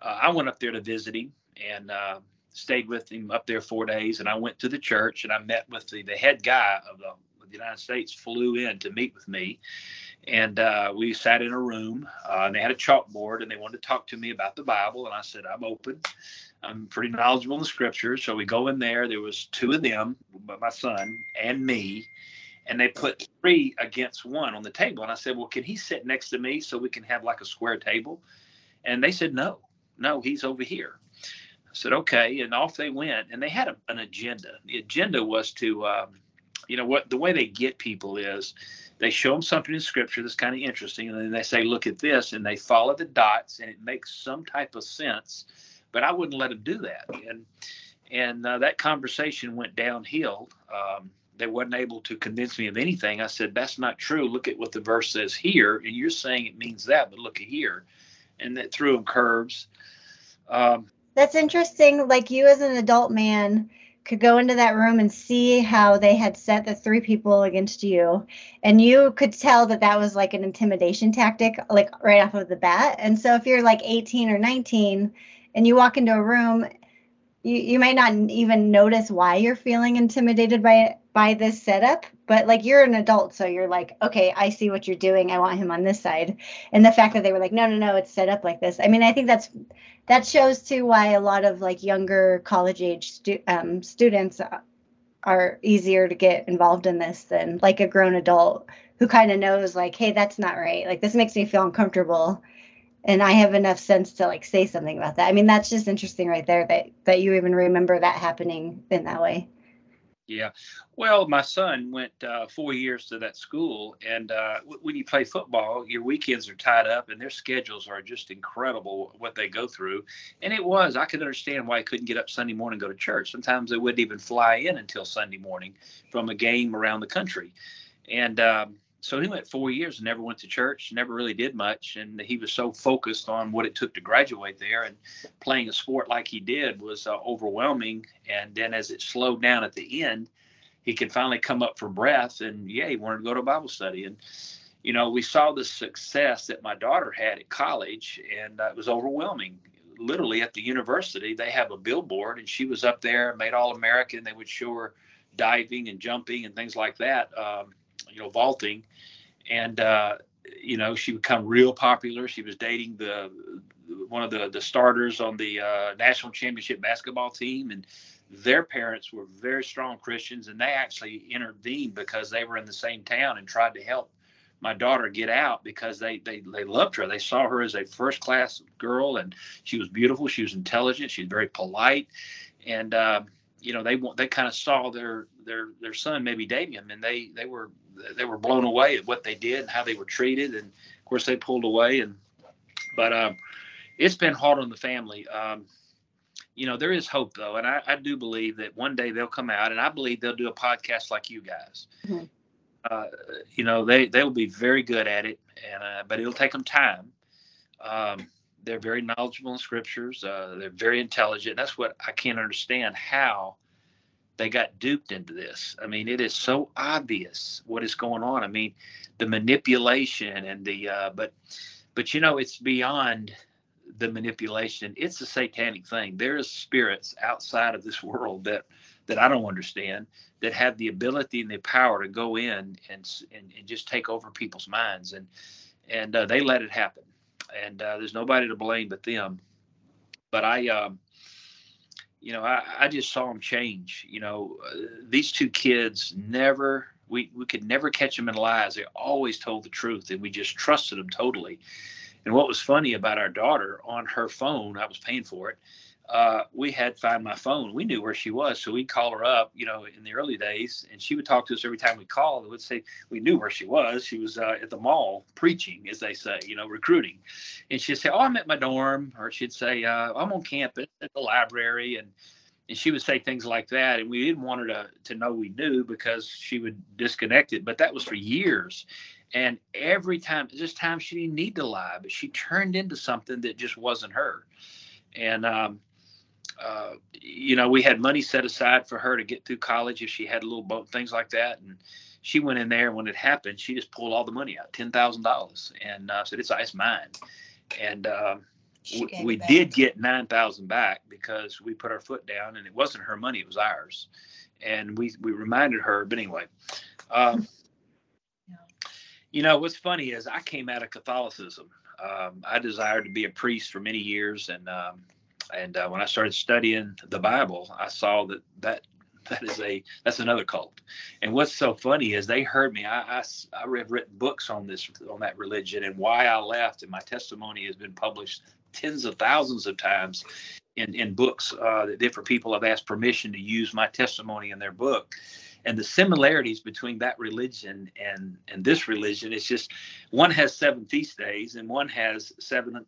Uh, I went up there to visit him and uh, stayed with him up there four days. And I went to the church and I met with the, the head guy of the, of the United States. Flew in to meet with me, and uh, we sat in a room. Uh, and they had a chalkboard and they wanted to talk to me about the Bible. And I said I'm open. I'm pretty knowledgeable in the scriptures. So we go in there. There was two of them, my son and me and they put three against one on the table. And I said, Well, can he sit next to me so we can have like a square table? And they said, No, no, he's over here. I said, Okay. And off they went. And they had a, an agenda. The agenda was to, um, you know, what the way they get people is they show them something in scripture that's kind of interesting. And then they say, Look at this. And they follow the dots and it makes some type of sense. But I wouldn't let them do that. And and uh, that conversation went downhill. Um, they wasn't able to convince me of anything. I said, that's not true. Look at what the verse says here. And you're saying it means that, but look at here. And that threw them curves. Um, That's interesting. Like you as an adult man could go into that room and see how they had set the three people against you, and you could tell that that was like an intimidation tactic, like right off of the bat. And so if you're like 18 or 19 and you walk into a room, you, you might not even notice why you're feeling intimidated by by this setup but like you're an adult so you're like okay i see what you're doing. I want him on this side. And the fact that they were like no no no it's set up like this. I mean i think that's that shows too why a lot of like younger college age stu- um, students are easier to get involved in this than like a grown adult who kind of knows like hey that's not right. Like this makes me feel uncomfortable and i have enough sense to like say something about that. I mean that's just interesting right there that that you even remember that happening in that way Yeah. Well, my son went uh, four years to that school, and uh, w- when you play football, your weekends are tied up, and their schedules are just incredible what they go through. And it was, I could understand why he couldn't get up Sunday morning and go to church. Sometimes they wouldn't even fly in until Sunday morning from a game around the country. And um, so he went four years and never went to church, never really did much. And he was so focused on what it took to graduate there and playing a sport like he did was uh, overwhelming. And then as it slowed down at the end, he could finally come up for breath. And yeah, he wanted to go to Bible study. And, you know, we saw the success that my daughter had at college, and uh, it was overwhelming. Literally at the university, they have a billboard, and she was up there, made All American. They would show her diving and jumping and things like that, um, you know, vaulting and uh, you know she become real popular. She was dating the one of the the starters on the uh, national championship basketball team, and their parents were very strong Christians, and they actually intervened because they were in the same town and tried to help my daughter get out because they they they loved her. They saw her as a first class girl, and she was beautiful. She was intelligent. She was very polite. and uh, you know they want they kind of saw their their their son maybe him, and they they were they were blown away at what they did and how they were treated, and of course they pulled away. And but um, it's been hard on the family. Um, you know there is hope though, and I, I do believe that one day they'll come out, and I believe they'll do a podcast like you guys. Mm-hmm. Uh, you know they they will be very good at it, and uh, but it'll take them time. Um, they're very knowledgeable in scriptures. Uh, they're very intelligent. That's what I can't understand how they got duped into this. I mean, it is so obvious what is going on. I mean, the manipulation and the uh, but but you know it's beyond the manipulation. It's a satanic thing. There is spirits outside of this world that that I don't understand that have the ability and the power to go in and and, and just take over people's minds and and uh, they let it happen and uh, there's nobody to blame but them. But I, um, you know, I, I just saw them change. You know, uh, these two kids never, we, we could never catch them in lies. They always told the truth, and we just trusted them totally. And what was funny about our daughter on her phone, I was paying for it uh, we had Find My Phone. We knew where she was, so we'd call her up, you know, in the early days, and she would talk to us every time we called. We'd say we knew where she was. She was uh, at the mall preaching, as they say, you know, recruiting. And she'd say, "Oh, I'm at my dorm," or she'd say, uh, "I'm on campus at the library," and and she would say things like that. And we didn't want her to to know we knew because she would disconnect it. But that was for years. And every time, this time she didn't need to lie, but she turned into something that just wasn't her. And um, uh, you know, we had money set aside for her to get through college if she had a little boat, things like that. And she went in there when it happened, she just pulled all the money out, ten thousand dollars, and uh, said, "It's it's mine." And uh, we, we did get nine thousand back because we put our foot down, and it wasn't her money; it was ours. And we we reminded her, but anyway. Um, [LAUGHS] you know what's funny is I came out of Catholicism. Um, I desired to be a priest for many years, and um, and uh, when I started studying the Bible, I saw that that that is a that's another cult. And what's so funny is they heard me. I, I I have written books on this on that religion and why I left, and my testimony has been published tens of thousands of times in in books uh, that different people have asked permission to use my testimony in their book and the similarities between that religion and and this religion is just one has seven feast days and one has seven uh,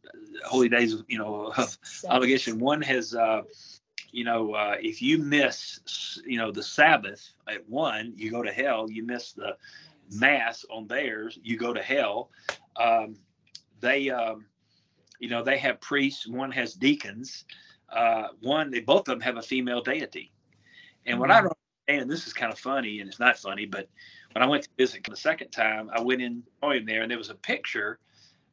holy days you know of obligation one has uh you know uh if you miss you know the sabbath at one you go to hell you miss the mass on theirs you go to hell um they um you know they have priests one has deacons uh one they both of them have a female deity and mm-hmm. what i mm-hmm. don't and this is kind of funny, and it's not funny, but when I went to visit the second time, I went in him there, and there was a picture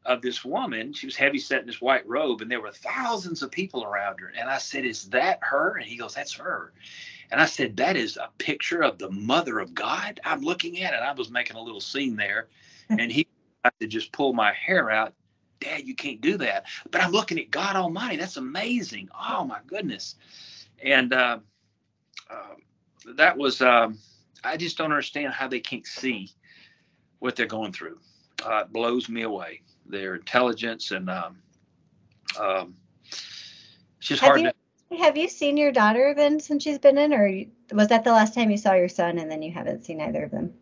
of this woman. She was heavy set in this white robe, and there were thousands of people around her. And I said, "Is that her?" And he goes, "That's her." And I said, "That is a picture of the Mother of God." I'm looking at it. I was making a little scene there, [LAUGHS] and he had to just pull my hair out. Dad, you can't do that. But I'm looking at God Almighty. That's amazing. Oh my goodness. And uh, um, that was um, I just don't understand how they can't see what they're going through. Uh, it blows me away. Their intelligence and um, um, it's just have hard you, to. Have you seen your daughter then since she's been in, or was that the last time you saw your son and then you haven't seen either of them?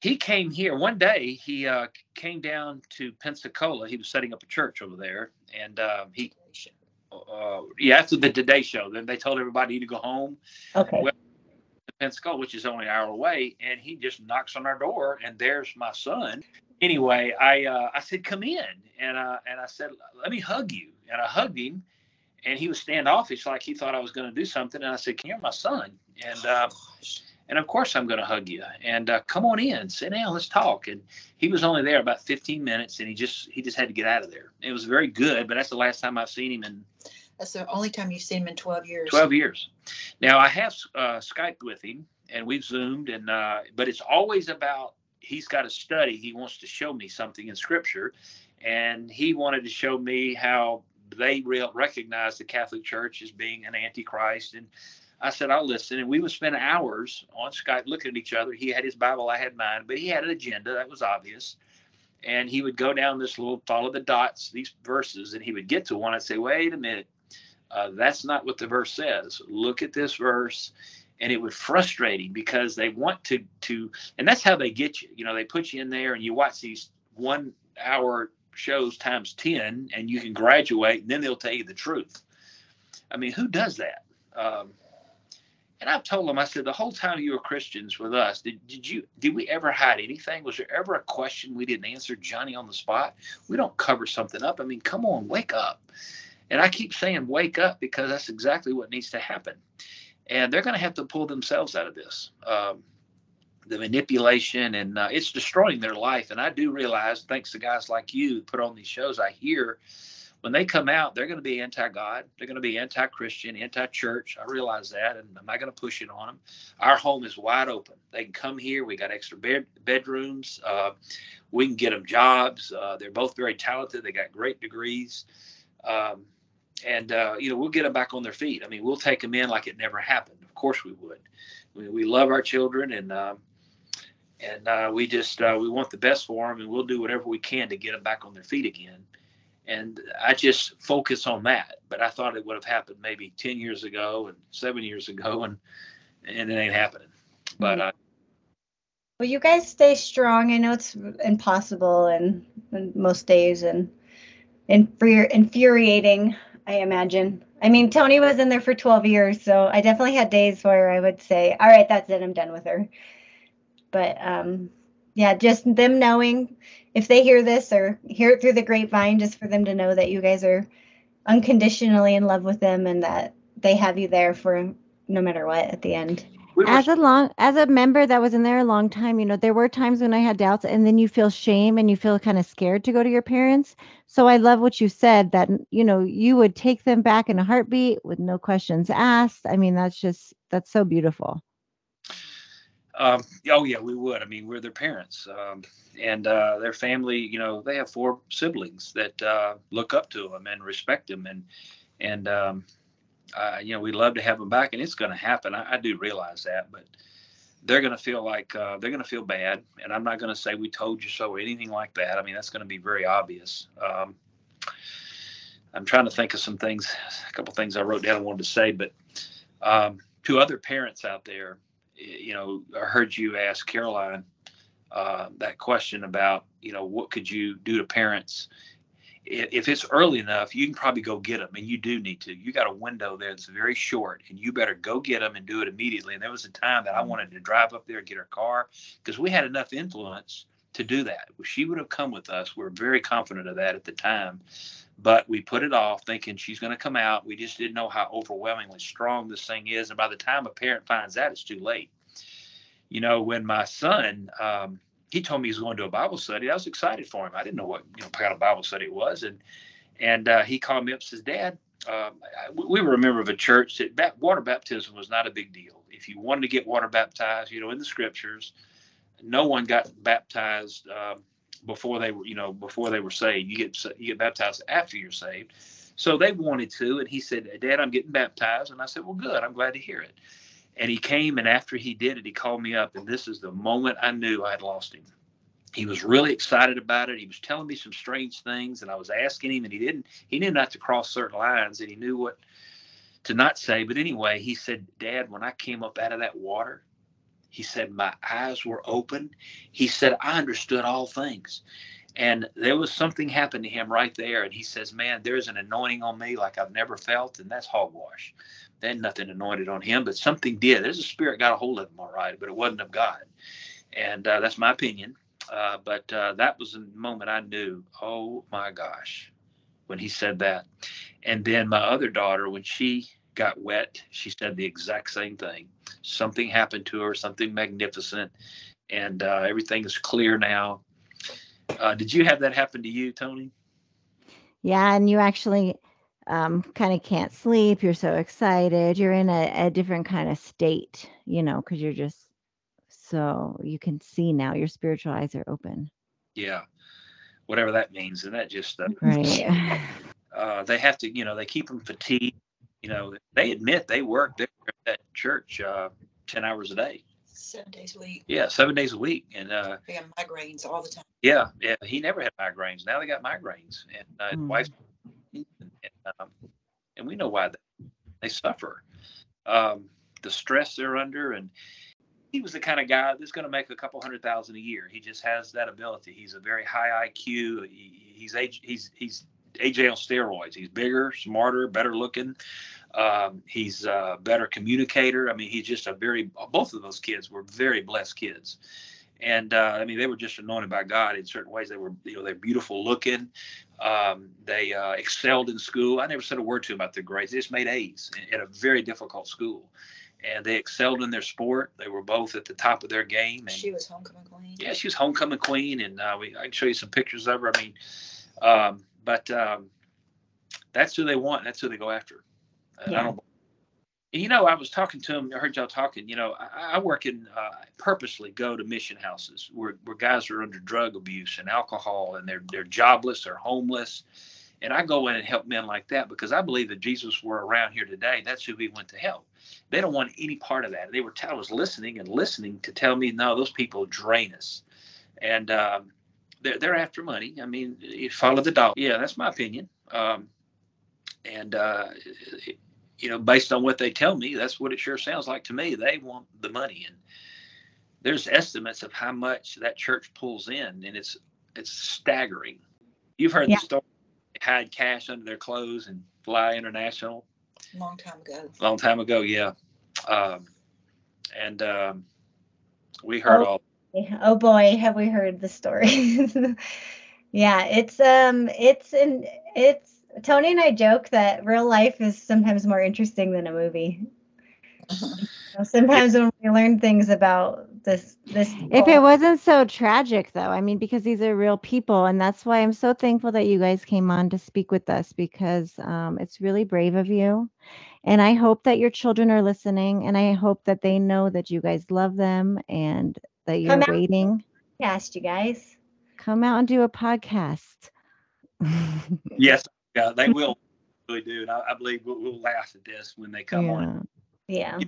He came here one day. He uh, came down to Pensacola. He was setting up a church over there, and uh, he, uh, yeah, after the Today Show, then they told everybody to go home. Okay. Well, Pensacola, which is only an hour away, and he just knocks on our door, and there's my son. Anyway, I uh, I said, "Come in," and uh, and I said, "Let me hug you," and I hugged him, and he was standoffish, like he thought I was going to do something, and I said, "You're my son," and uh, and of course I'm going to hug you, and uh, come on in, sit down, let's talk. And he was only there about 15 minutes, and he just he just had to get out of there. It was very good, but that's the last time I've seen him in that's the only time you've seen him in 12 years. 12 years. Now I have uh, Skyped with him and we've zoomed and uh, but it's always about he's got a study. He wants to show me something in scripture and he wanted to show me how they real recognize the Catholic Church as being an antichrist and I said, I'll listen. And we would spend hours on Skype looking at each other. He had his Bible, I had mine, but he had an agenda. That was obvious and he would go down this little follow the dots these verses and he would get to one i'd say wait a minute Uh, that's not what the verse says. Look at this verse, and it was frustrating because they want to to, and that's how they get you. You know, they put you in there, and you watch these one hour shows times ten, and you can graduate, and then they'll tell you the truth. I mean, who does that? Um, and I've told them, I said, the whole time you were Christians with us, did, did you did we ever hide anything? Was there ever a question we didn't answer Johnny on the spot? We don't cover something up. I mean, come on, wake up. And I keep saying wake up because that's exactly what needs to happen. And they're going to have to pull themselves out of this. Um, the manipulation and uh, it's destroying their life. And I do realize, thanks to guys like you put on these shows, I hear when they come out, they're going to be anti-God. They're going to be anti-Christian, anti-church. I realize that, and I'm not going to push it on them. Our home is wide open. They can come here. We got extra bed bedrooms. Uh, we can get them jobs. Uh, they're both very talented. They got great degrees, um, and uh, you know we'll get them back on their feet. I mean, we'll take them in like it never happened. Of course we would. We, we love our children, and um, and uh, we just uh, we want the best for them, and we'll do whatever we can to get them back on their feet again and I just focus on that. But I thought it would have happened maybe ten years ago and seven years ago, and and it ain't happening. But uh, well, you guys stay strong. I know it's impossible and, most days, and infuri- infuriating. I imagine. I mean, Tony was in there for 12 years, so I definitely had days where I would say, "All right, that's it. I'm done with her." But um, yeah, just them knowing if they hear this or hear it through the grapevine, just for them to know that you guys are unconditionally in love with them and that they have you there for no matter what at the end. As a long as a member that was in there a long time, you know, there were times when I had doubts and then you feel shame and you feel kind of scared to go to your parents. So I love what you said that you know, you would take them back in a heartbeat with no questions asked. I mean, that's just that's so beautiful. Um, oh yeah, we would. I mean, we're their parents, um, and uh, their family. You know, they have four siblings that uh, look up to them and respect them, and and um, uh, you know, we'd love to have them back, and it's going to happen. I, I, do realize that, but they're going to feel like uh, they're going to feel bad, and I'm not going to say we told you so or anything like that. I mean, that's going to be very obvious. Um, I'm trying to think of some things, a couple things I wrote down I wanted to say, but um, to other parents out there you know, I heard you ask Caroline uh, that question about, you know, what could you do to parents? If it's early enough, you can probably go get them, and you do need to. You got a window there that's very short, and you better go get them and do it immediately. And there was a time that I wanted to drive up there and get her car because we had enough influence to do that. She would have come with us. We are very confident of that at the time but we put it off thinking she's going to come out. We just didn't know how overwhelmingly strong this thing is. And by the time a parent finds out, it's too late. You know, when my son, um, he told me he was going to a Bible study, I was excited for him. I didn't know what you know, kind of Bible study it was. And, and uh, he called me up says, Dad, uh, we were a member of a church that water baptism was not a big deal. If you wanted to get water baptized, you know, in the scriptures, no one got baptized um, before they were, you know, before they were saved. You get you get baptized after you're saved. So they wanted to, and he said, "Dad, I'm getting baptized." And I said, "Well, good. I'm glad to hear it." And he came, and after he did it, he called me up, and this is the moment I knew I had lost him. He was really excited about it. He was telling me some strange things, and I was asking him, and he didn't. He knew not to cross certain lines, and he knew what to not say. But anyway, he said, "Dad, when I came up out of that water, he said, My eyes were open. He said, I understood all things. And there was something happened to him right there. And he says, Man, there's an anointing on me like I've never felt. And that's hogwash. There's nothing anointed on him, but something did. There's a spirit got a hold of him, all right, but it wasn't of God. And uh, that's my opinion. Uh, but uh, that was the moment I knew, oh my gosh, when he said that. And then my other daughter, when she got wet, she said the exact same thing. Something happened to her, something magnificent, and uh, everything is clear now. Uh, did you have that happen to you, Tony? Yeah, and you actually um, kind of can't sleep. You're so excited. You're in a, a different kind of state, you know, because you're just so you can see now. Your spiritual eyes are open. Yeah, whatever that means, and that just uh, right. [LAUGHS] Uh, they have to, you know, they keep them fatigued you know, they admit they work there at that church uh, 10 hours a day. Seven days a week. Yeah, seven days a week. And uh, they have migraines all the time. Yeah, yeah. He never had migraines. Now they got migraines. And uh, mm. wife, and, um, and we know why they, suffer. Um, the stress they're under, and he was the kind of guy that's going to make a couple hundred thousand a year. He just has that ability. He's a very high IQ. He, he's he's he's AJ on steroids. He's bigger, smarter, better looking. Um, he's a better communicator. I mean, he's just a very. Both of those kids were very blessed kids, and uh, I mean, they were just anointed by God in certain ways. They were, you know, they're beautiful looking. Um, they uh, excelled in school. I never said a word to them about their grades. They just made A's at a very difficult school and they excelled in their sport. They were both at the top of their game. And she was homecoming queen. Yeah, she was homecoming queen, and uh, we I can show you some pictures of her. I mean, um, but um, that's who they want. That's who they go after. Yeah. I don't. You know, I was talking to him. I heard y'all talking. You know, I, I work in uh, purposely go to mission houses where, where guys are under drug abuse and alcohol, and they're they're jobless, they're homeless, and I go in and help men like that because I believe that Jesus were around here today. That's who he went to help. They don't want any part of that. They were I was listening and listening to tell me, no, those people drain us, and um, they're they're after money. I mean, you follow the dollar. Yeah, that's my opinion. Um, and uh, you know, based on what they tell me, that's what it sure sounds like to me. They want the money, and there's estimates of how much that church pulls in, and it's it's staggering. You've heard yeah. the story hide cash under their clothes and fly international. Long time ago. Long time ago, yeah. Um, and um, we heard oh, all. Oh boy, have we heard the story? [LAUGHS] yeah, it's um, it's an it's Tony and I joke that real life is sometimes more interesting than a movie. [LAUGHS] sometimes when we learn things about this this if it wasn't so tragic though i mean because these are real people and that's why i'm so thankful that you guys came on to speak with us because um, it's really brave of you. And i hope that your children are listening and i hope that they know that you guys love them and that you're waiting. podcast you guys. Come out and do a podcast. [LAUGHS] Yes yeah they [LAUGHS] will really do and i, I believe we'll, we'll, laugh at this when they come yeah. on yeah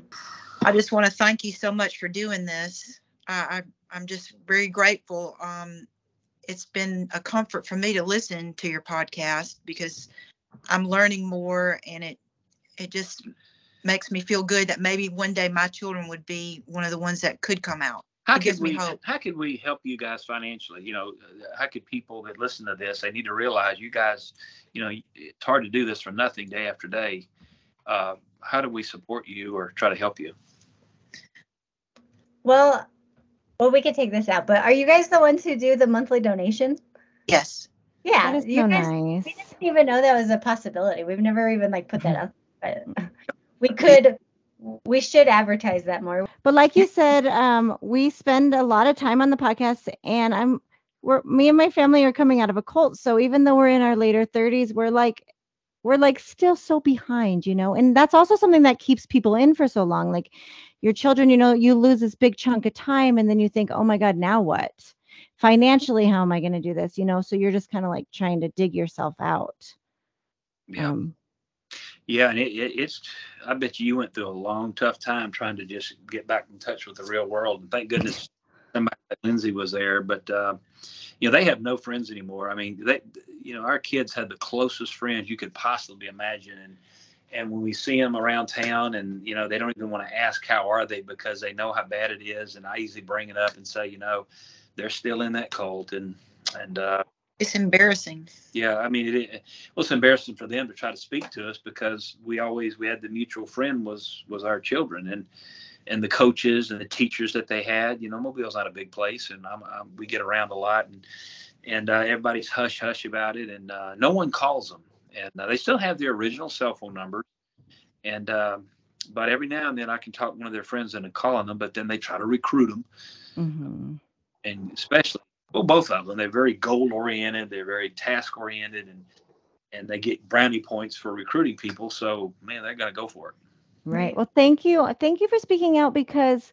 I just want to thank you so much for doing this. I, I am just very grateful. Um, it's been a comfort for me to listen to your podcast because I'm learning more, and it it just makes me feel good that maybe one day my children would be one of the ones that could come out. How could we how could we help you guys financially? You know, how could people that listen to this they need to realize you guys, you know, it's hard to do this for nothing day after day. Uh, how do we support you or try to help you? Well, well, we could take this out, but are you guys the ones who do the monthly donation? Yes. Yeah, that is you so guys, nice. We didn't even know that was a possibility. We've never even like put that up, but [LAUGHS] we could. We should advertise that more. But like you said, um, we spend a lot of time on the podcast, and I'm, we're me and my family are coming out of a cult, so even though we're in our later 30s, we're like we're like still so behind, you know, and that's also something that keeps people in for so long. Like your children, you know, you lose this big chunk of time and then you think, oh my God, now what? Financially, how am I going to do this? You know, so you're just kind of like trying to dig yourself out. Yeah. Um, yeah, and it, it, it's. I bet you, you went through a long, tough time trying to just get back in touch with the real world. And thank goodness somebody like Lindsay was there. But uh, you know, they have no friends anymore. I mean, they, you know, our kids had the closest friends you could possibly imagine, and and when we see them around town and you know they don't even want to ask how are they because they know how bad it is and i easily bring it up and say you know they're still in that cult and and uh it's embarrassing yeah i mean it, it well it's embarrassing for them to try to speak to us because we always we had the mutual friend was was our children and and the coaches and the teachers that they had you know mobile's not a big place and I'm, I'm we get around a lot and and uh, everybody's hush hush about it and uh, no one calls them and uh, they still have their original cell phone number. And uh, but every now and then I can talk one of their friends into calling them, but then they try to recruit them. Mm-hmm. And especially, well, both of them, they're very goal oriented, they're very task oriented, and and they get brownie points for recruiting people. So man, they're gonna go for it. Right. Well, thank you. Thank you for speaking out because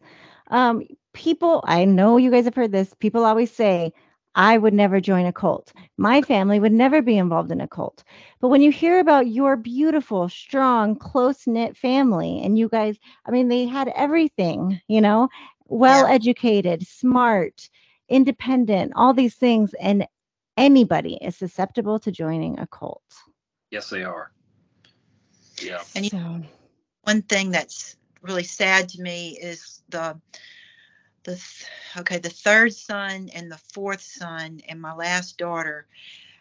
um, people, I know you guys have heard this. People always say, I would never join a cult. My family would never be involved in a cult. But when you hear about your beautiful, strong, close knit family, and you guys, I mean, they had everything, you know, well educated, smart, independent, all these things. And anybody is susceptible to joining a cult. Yes, they are. Yeah. And you- so, one thing that's really sad to me is the the th- okay the third son and the fourth son and my last daughter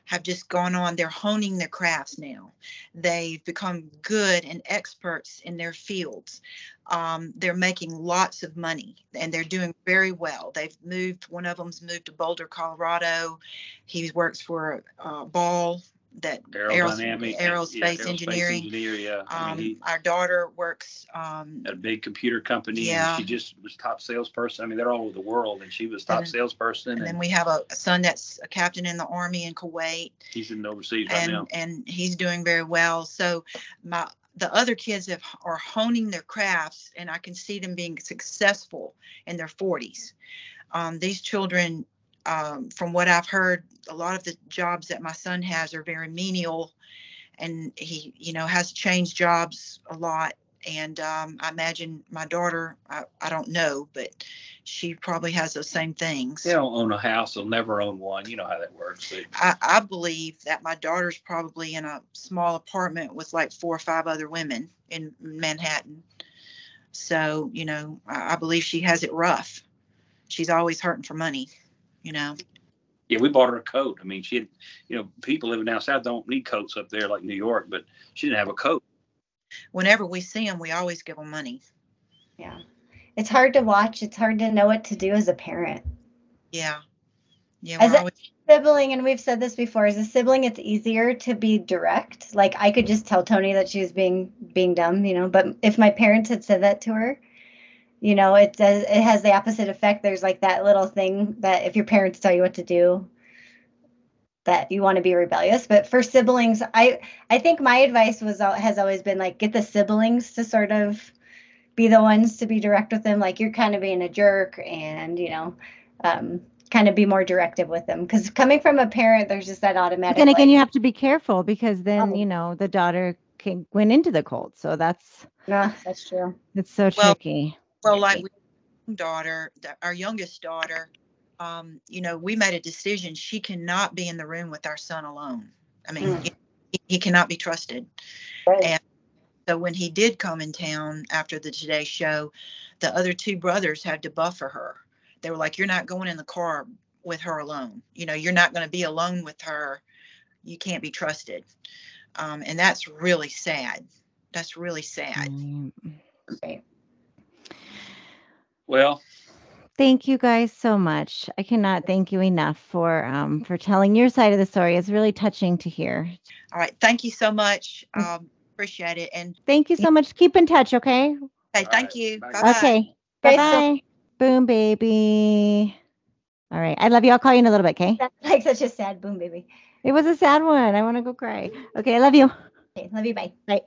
have just gone on. They're honing their crafts now. They've become good and experts in their fields. Um, they're making lots of money and they're doing very well. They've moved one of them's moved to boulder colorado. He works for uh, ball that aeros- Aerodynamic. aerospace, engineering engineer, yeah. I um, mean, he our daughter works um, at a big computer company. Yeah. And she just was top salesperson. I mean, they're all over the world, and she was top And- salesperson. and And, then we have a, a son that's a captain in the army in Kuwait, he's in overseas right now. and he's doing very well. So my the other kids have, are honing their crafts, and I can see them being successful in their 40s. Um, these children, um, from what I've heard, a lot of the jobs that my son has are very menial, and he, you know, has changed jobs a lot. And um, I imagine my daughter, I, I don't know, but she probably has those same things. They don't own a house. They'll never own one. You know how that works. I, I believe that my daughter's probably in a small apartment with like four or five other women in Manhattan. So, you know, I, I believe she has it rough. She's always hurting for money, you know. yeah, we bought her a coat. I mean, she had, you know, people living down south don't need coats up there like New York, but she didn't have a coat. Whenever we see them, we always give them money. Yeah. It's hard to watch. It's hard to know what to do as a parent. Yeah. Yeah. As We're a- always, Sibling, and we've said this before, as a sibling, it's easier to be direct. Like I could just tell Tony that she was being being dumb, you know. But if my parents had said that to her, you know, it does it has the opposite effect. There's like that little thing that if your parents tell you what to do, that you want to be rebellious. But for siblings, I I think my advice was al- has always been like get the siblings to sort of be the ones to be direct with them. Like you're kind of being a jerk, and you know, um, kind of be more directive with them. Because coming from a parent, there's just that but automatic. then again, like, you have to be careful because then, Oh. you know, the daughter can, went into the cult. So that's, yeah that's true. it's so Well, tricky. Well, like we, daughter, our youngest daughter, um, you know, we made a decision. She cannot be in the room with our son alone. I mean, Mm. he, he cannot be trusted. Right. And so when he did come in town after the Today Show, the other two brothers had to buffer her. They were like, "You're not going in the car with her alone. You know, you're not going to be alone with her. You can't be trusted." Um, and that's really sad. That's really sad. Mm. Right. Well, Thank you guys so much. I cannot thank you enough for um, for telling your side of the story. It's really touching to hear. All right. Thank you so much. Mm. Um, appreciate it. And Thank you so much. Keep in touch, okay? hey, All thank right. you. Bye. Bye bye. Okay. Bye Guys, bye. Boom, baby. All right. I love you. I'll call you in a little bit, okay? That's like such a sad boom, baby. It was a sad one. I want to go cry. Okay. I love you. Okay, love you. Bye. Bye.